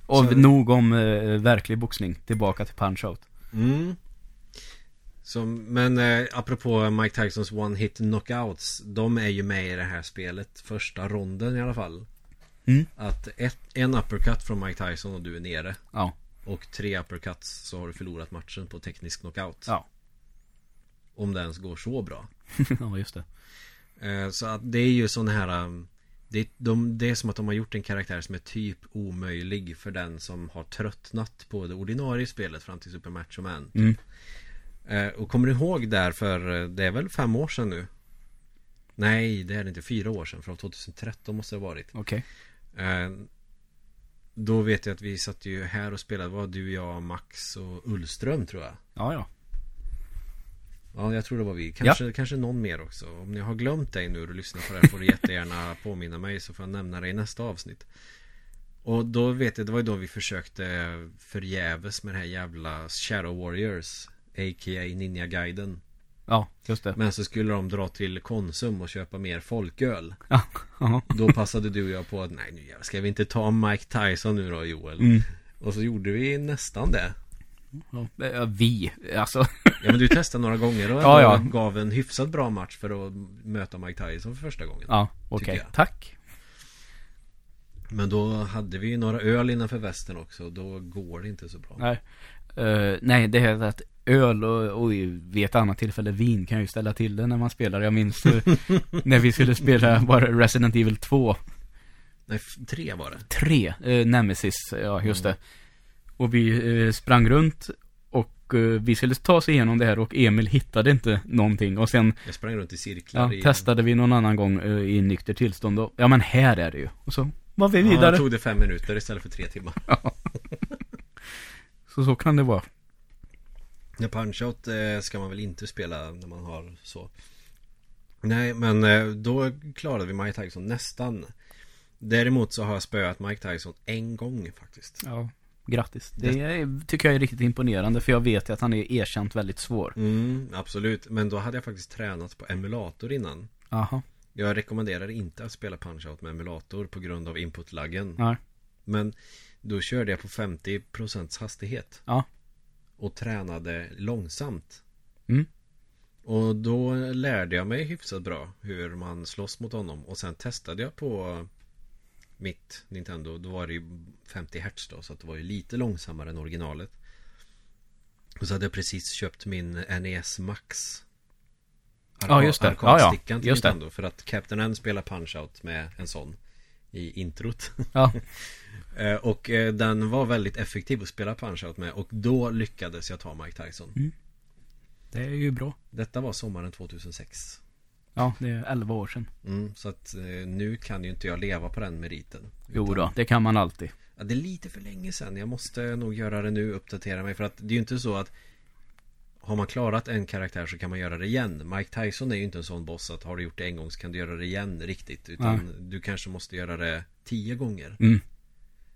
Och Så- nog om eh, verklig boxning. Tillbaka till punch-out. Mm. Som, men eh, apropå Mike Tysons one hit knockouts De är ju med i det här spelet Första ronden i alla fall Mm. Att ett, en uppercut från Mike Tyson och du är nere Ja. Och tre uppercuts så har du förlorat matchen på teknisk knockout Ja. Om det ens går så bra ja, just det. Eh, Så att det är ju sån här um, det, de, det är som att de har gjort en karaktär som är typ omöjlig för den som har tröttnat på det ordinarie spelet fram till Super Macho Man Mm. Eh, och kommer du ihåg där för eh, det är väl fem år sedan nu? Nej, det är det inte. Fyra år sedan. Från 2013 måste det ha varit. Okej. Eh, då vet jag att vi satt ju här och spelade. Var du, jag, Max och Ullström tror jag. Ja, ja. Ja, jag tror det var vi. Kanske, kanske någon mer också. Om ni har glömt dig nu och lyssnar på det här får du jättegärna påminna mig så får jag nämna det i nästa avsnitt. Och då vet jag, det var ju då vi försökte förgäves med det här jävla Shadow Warriors. A.k.a. Ninja-guiden. Ja, just det. Men så skulle de dra till Konsum och köpa mer folköl. Ja. ja. Då passade du och jag på att nej nu ska vi inte ta Mike Tyson nu då Joel? Mm. Och så gjorde vi nästan det. Ja, vi, alltså. Ja men du testade några gånger och Ja, ja. gav en hyfsat bra match för att möta Mike Tyson för första gången. Ja, okej. Jag. Tack. Men då hade vi ju några öl innanför västen också och då går det inte så bra. Nej. Eh, nej, det är att öl och, och vid ett annat tillfälle vin kan ju ställa till det när man spelar. Jag minns när vi skulle spela bara Resident Evil 2. Nej, tre var det. 3, eh, Nemesis, ja just Mm. det. Och vi eh, sprang runt och eh, vi skulle ta oss igenom det här och Emil hittade inte någonting. Och sen Jag sprang runt i cirklar ja, testade vi någon annan gång eh, i nykter tillstånd och, ja men här är det ju. Och så var vi Ja, vidare. då tog det fem minuter istället för tre timmar. Så så kan det vara. Ja, Punch-Out ska man väl inte spela när man har så. Nej, men då klarade vi Mike Tyson nästan. Däremot så har jag spöat Mike Tyson en gång faktiskt. Ja, grattis. Det är, tycker jag är riktigt imponerande för jag vet ju att han är erkänt väldigt svår. Mm, absolut. Men då hade jag faktiskt tränat på emulator innan. Jaha. Jag rekommenderar inte att spela Punch-Out med emulator på grund av inputlaggen. Nej. Men då körde jag på 50% hastighet. Ja. Och tränade långsamt. Mm. Och då lärde jag mig hyfsat bra hur man slåss mot honom. Och sen testade jag på mitt Nintendo. Då var det ju 50 Hz då. Så att det var ju lite långsammare än originalet. Och så hade jag precis köpt min NES Max. Ja, just det. Ja, ja, till just det. Nintendo. För att Captain N spelar Punch-Out med en sån. I introt. Ja, Eh, Och eh, den var väldigt effektiv att spela Punch-Out med. Och då lyckades jag ta Mike Tyson. det är ju bra. Detta var sommaren 2006. Ja, det är 11 år sedan. Mm, så att eh, nu kan ju inte jag leva på den meriten. Jo Utan- då, det kan man alltid. Ja, det är lite för länge sedan. Jag måste nog göra det nu, uppdatera mig. För att det är ju inte så att har man klarat en karaktär så kan man göra det igen. Mike Tyson är ju inte en sån boss att har du gjort det en gång så kan du göra det igen riktigt. Utan du kanske måste göra det tio gånger. Mm.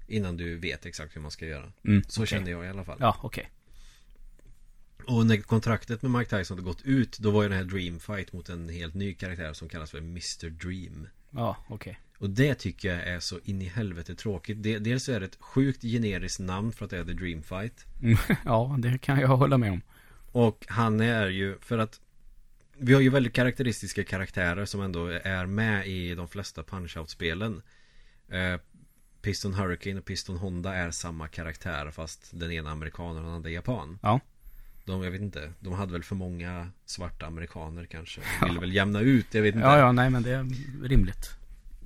Innan du vet exakt hur man ska göra. Mm, Så okej. kände jag i alla fall. Ja, okej. Och när kontraktet med Mike Tyson hade gått ut Då var ju den här Dream Fight mot en helt ny karaktär som kallas för Mr. Dream Ja, okej. Och det tycker jag är så in i helvete tråkigt De- Dels är det ett sjukt generiskt namn för att det är The Dream Fight Mm, Ja, det kan jag hålla med om. Och han är ju för att Vi har ju väldigt karaktäristiska karaktärer som ändå är med i de flesta Punch-Out-spelen eh, Piston Hurricane och Piston Honda är samma karaktär fast den ena amerikan och den andra japan Ja. De, jag vet inte, de hade väl för många svarta amerikaner kanske De ville väl jämna ut, jag vet inte Ja, ja, nej men det är rimligt.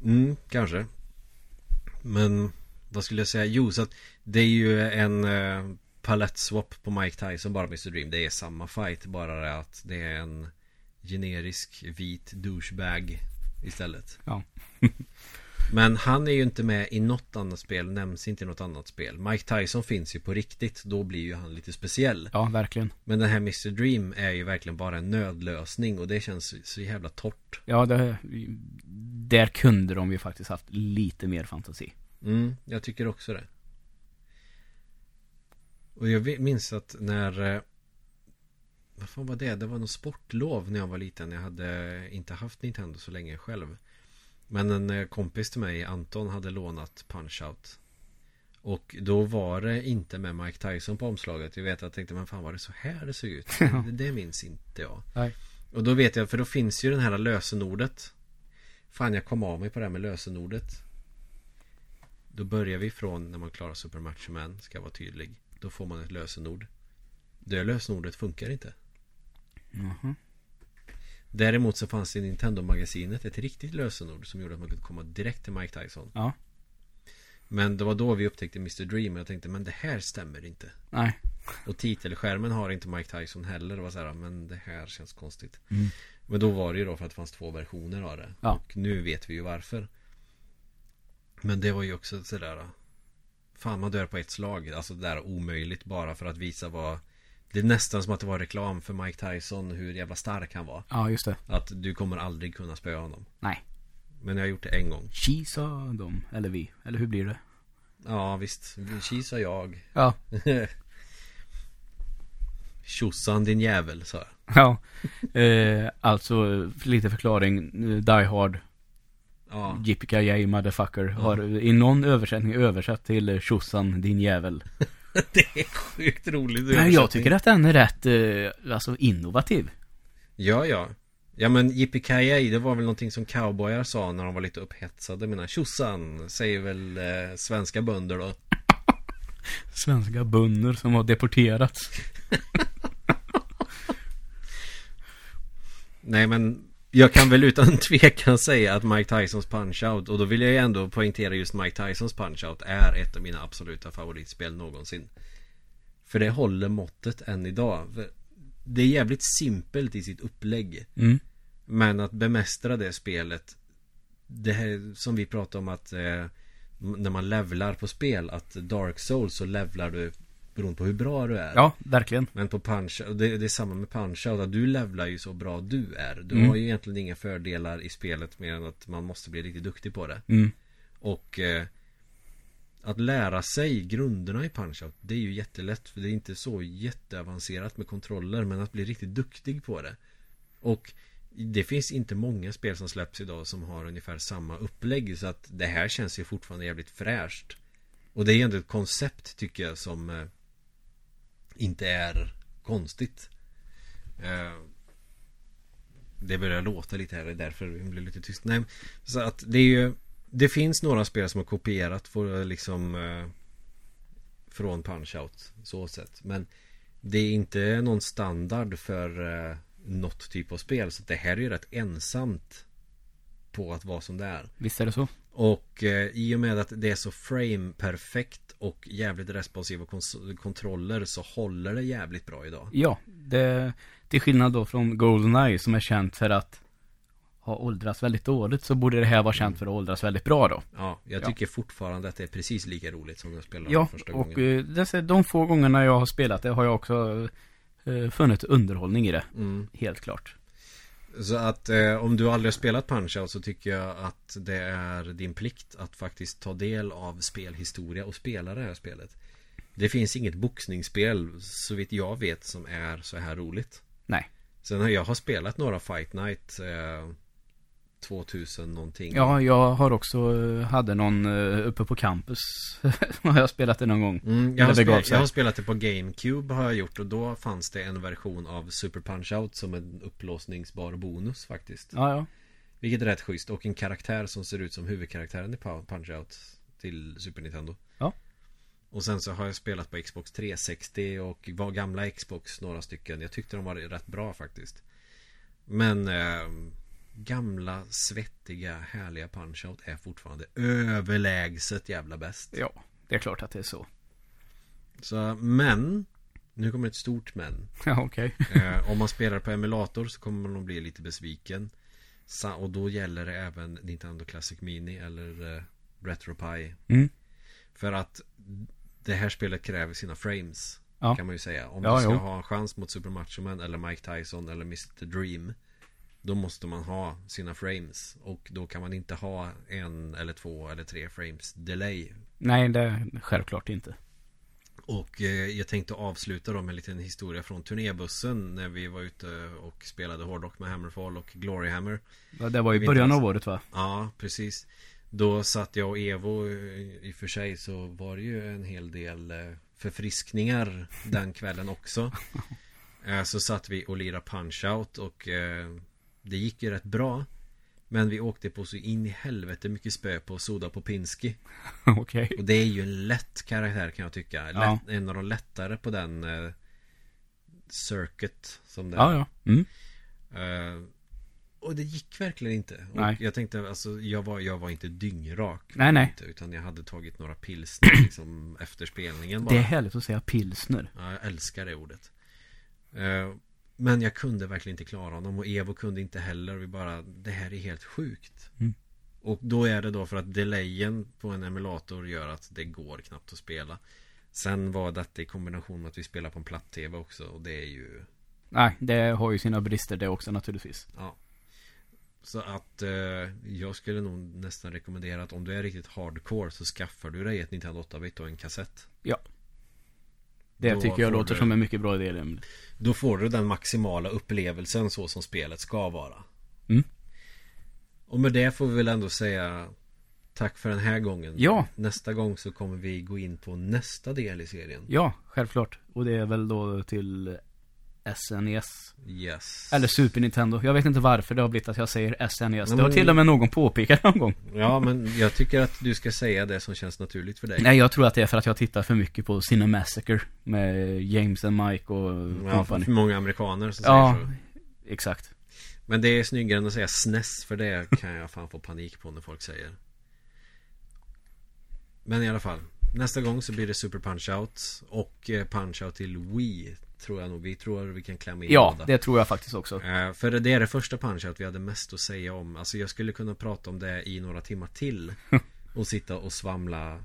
Mm, kanske Men vad skulle jag säga? Jo, så att det är ju en eh, palettswap på Mike Tyson bara Mr. Dream Det är samma fight, bara det att det är en generisk vit douchebag istället Ja. Men han är ju inte med i något annat spel, nämns inte i något annat spel Mike Tyson finns ju på riktigt, då blir ju han lite speciell Ja, verkligen. Men den här Mr. Dream är ju verkligen bara en nödlösning och det känns så jävla torrt Ja, det, där kunde de ju faktiskt haft lite mer fantasi. Mm, jag tycker också det. Och jag minns att när... eh, Vad fan var det? Det var någon sportlov när jag var liten. Jag hade inte haft Nintendo så länge själv. Men en eh, kompis till mig, Anton, hade lånat Punch-Out. Och då var det inte med Mike Tyson på omslaget. Jag vet att jag tänkte, men fan var det så här det såg ut? det, det minns inte jag. Nej. Och då vet jag, för då finns ju den här lösenordet. Fan, jag kom av mig på det här med lösenordet. Då börjar vi från när man klarar Super Macho Man, ska vara tydlig. Då får man ett lösenord. Det lösenordet funkar inte. Mhm. Däremot så fanns det i Nintendo-magasinet ett riktigt lösenord som gjorde att man kunde komma direkt till Mike Tyson. Ja. Men det var då vi upptäckte Mr. Dream och jag tänkte, men det här stämmer inte. Nej. Och titelskärmen har inte Mike Tyson heller. Det var så här, men det här känns konstigt. Mm. Men då var det ju då för att det fanns två versioner av det. Ja. Och nu vet vi ju varför. Men det var ju också sådär. Fan man dör på ett slag. Alltså det där omöjligt bara för att visa vad. Det är nästan som att det var reklam för Mike Tyson. Hur jävla stark han var. Ja, just det. Att du kommer aldrig kunna spöa honom. Nej. Men jag har gjort det en gång. She sa de, eller vi. Eller hur blir det? Ja visst. Kisa jag. Ja. Tjosan din jävel sa jag. Ja. Eh, alltså, lite förklaring. Die Hard, Ja. Yippee motherfucker, har i någon översättning översatt till tjosan din jävel. Det är sjukt roligt. Men jag tycker att den är rätt, eh, alltså innovativ. Ja, ja. Ja men Yippee det var väl någonting som cowboyar sa när de var lite upphetsade. Mina tjosan säger väl eh, svenska bönder då. Svenska bönder som har deporterats. Nej men jag kan väl utan tvekan säga att Mike Tysons Punch-Out och då vill jag ju ändå poängtera just Mike Tysons Punch-Out är ett av mina absoluta favoritspel någonsin. För det håller måttet än idag. Det är jävligt simpelt i sitt upplägg. Mm. Men att bemästra det spelet Det här som vi pratade om att eh, När man levlar på spel Att Dark Souls så levlar du Beroende på hur bra du är Ja, verkligen. Men på Punch det, det är samma med Punch Out att Du levlar ju så bra du är Du Mm. har ju egentligen inga fördelar i spelet Mer än att man måste bli riktigt duktig på det Mm. Och eh, Att lära sig grunderna i Punch-Out Det är ju jättelätt för det är inte så jätteavancerat med kontroller Men att bli riktigt duktig på det Och Det finns inte många spel som släpps idag som har ungefär samma upplägg Så att det här känns ju fortfarande jävligt fräscht Och det är ändå ett koncept tycker jag som eh, Inte är konstigt eh, Det börjar låta lite här, det är därför det blir lite tyst. Nej, så att det är ju Det finns några spel som har kopierat för liksom eh, Från Punch-Out så sett Men Det är inte någon standard för eh, Något typ av spel så det här är ju rätt ensamt På att vara som det är Visst är det så? Och eh, i och med att det är så frame-perfekt och jävligt responsiva kons- kontroller så håller det jävligt bra idag. Ja, det, till skillnad då från Goldeneye som är känt för att ha åldrats väldigt dåligt så borde det här vara känt för att åldras väldigt bra då. Ja, jag Ja. tycker fortfarande att det är precis lika roligt som jag spelade Ja, första och gången. eh, dessa, de få gångerna jag har spelat det har jag också eh, funnit underhållning i det. Mm. Helt klart. Så att eh, om du aldrig har spelat Punch-Out så tycker jag att det är din plikt att faktiskt ta del av spelhistoria och spela det här spelet. Det finns inget boxningsspel så vitt jag vet som är så här roligt. Nej. Sen har jag har spelat några Fight Night eh, 2000 någonting. Ja, jag har också, eh, hade någon eh, uppe på campus. har jag spelat det någon gång. Mm, jag, har spelat, jag har spelat det på GameCube har jag gjort och då fanns det en version av Super Punch-Out som en upplåsningsbar bonus faktiskt. Ja, ja. Vilket är rätt schysst och en karaktär som ser ut som huvudkaraktären i Punch-Out till Super Nintendo. Ja. Och sen så har jag spelat på Xbox 360 och var gamla Xbox några stycken. Jag tyckte de var rätt bra faktiskt. Men eh, gamla svettiga härliga Punch-Out är fortfarande överlägset jävla bäst. Ja, det är klart att det är så. Så, men Nu kommer ett stort men Ja, okej. eh, Om man spelar på emulator så kommer man nog bli lite besviken Sa- Och då gäller det även Nintendo Classic Mini eller eh, RetroPie Mm. För att Det här spelet kräver sina frames Ja. Kan man ju säga Om Ja, du ska jo. ha en chans mot Super Macho Man eller Mike Tyson eller Mr Dream Då måste man ha sina frames. Och då kan man inte ha en eller två eller tre frames delay. Nej, det är självklart inte. Och eh, jag tänkte avsluta då med en liten historia från turnébussen När vi var ute och spelade hårdrock med Hammerfall och Gloryhammer Ja, Det var i början av året va? Ja, precis. Då satt jag och Evo eh, I och för sig så var det ju en hel del eh, Förfriskningar den kvällen också. Eh, Så satt vi och lirade Punch-Out och Det gick ju rätt bra Men vi åkte på så in i helvete mycket spö på Soda Popinski okej. och det är ju en lätt karaktär kan jag tycka. Lätt, Ja. En av de lättare på den eh, Circuit som det Ja, ja. Mm. Eh, och det gick verkligen inte. Nej. Jag tänkte alltså jag var, jag var inte dyngrak. Nej, nej. Inte, utan jag hade tagit några pilsner liksom efter spelningen bara. Det är härligt att säga pilsner. Ja, jag älskar det ordet. Eh, men jag kunde verkligen inte klara honom och Evo kunde inte heller. Vi bara, det här är helt sjukt. Mm. Och då är det då för att delayen på en emulator gör att det går knappt att spela. Sen var detta i kombination med att vi spelar på en platt-tv också och det är ju Nej, det har ju sina brister det också naturligtvis. Ja Så att eh, jag skulle nog nästan rekommendera att om du är riktigt hardcore så skaffar du dig ett Nintendo 8-bit och en kassett Det tycker jag låter du- som en mycket bra idé. Emil. Då får du den maximala upplevelsen så som spelet ska vara Mm. Och med det får vi väl ändå säga Tack för den här gången Ja. Nästa gång så kommer vi gå in på nästa del i serien Ja, självklart. Och det är väl då till SNES. Yes Eller Super Nintendo. Jag vet inte varför det har blivit att jag säger SNES. Men- Det har till och med någon påpekat någon gång. Ja men jag tycker att du ska säga det som känns naturligt för dig Nej, jag tror att det är för att jag tittar för mycket på Cinemassacre. Med James and Mike och Ja, för många amerikaner som Ja, säger så exakt. Men det är snyggare än att säga SNES För det kan jag fan få panik på när folk säger Men i alla fall Nästa gång så blir det Super Punch-Out Och eh, Punch-Out till Wii Tror jag nog. Vi tror vi kan klämma in Ja, båda. det tror jag faktiskt också. Eh, För det är det första Punch-Out vi hade mest att säga om. Alltså jag skulle kunna prata om det i några timmar till Och sitta och svamla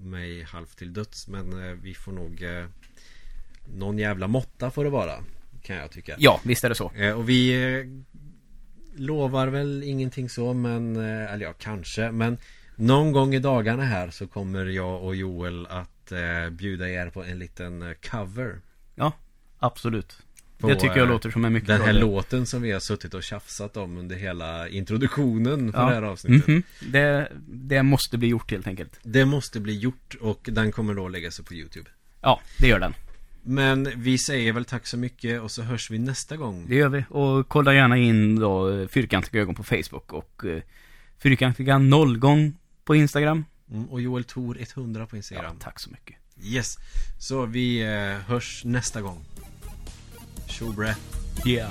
mig halvt till döds. Men eh, vi får nog Någon jävla måtta får det vara Kan jag tycka. Ja, visst är det så. Och vi lovar väl ingenting så men, eller ja kanske. Men Någon gång i dagarna här så kommer jag och Joel att eh, bjuda er på en liten eh, cover Absolut. på, det tycker jag eh, låter som en mycket Den bra här idé. låten som vi har suttit och tjafsat om under hela introduktionen för Ja. det här avsnittet Mhm. det, det måste bli gjort helt enkelt. Det måste bli gjort och den kommer då läggas upp på Youtube Ja, det gör den. Men vi säger väl tack så mycket och så hörs vi nästa gång. Det gör vi. Och kolla gärna in då eh, Fyrkantiga ögon på Facebook och Fyrkantiga nollgång på Instagram. Mm, och Joel Tor 100 på Ja, Instagram. tack så mycket. Yes. Så vi eh, hörs nästa gång. Tjo bre. Ja.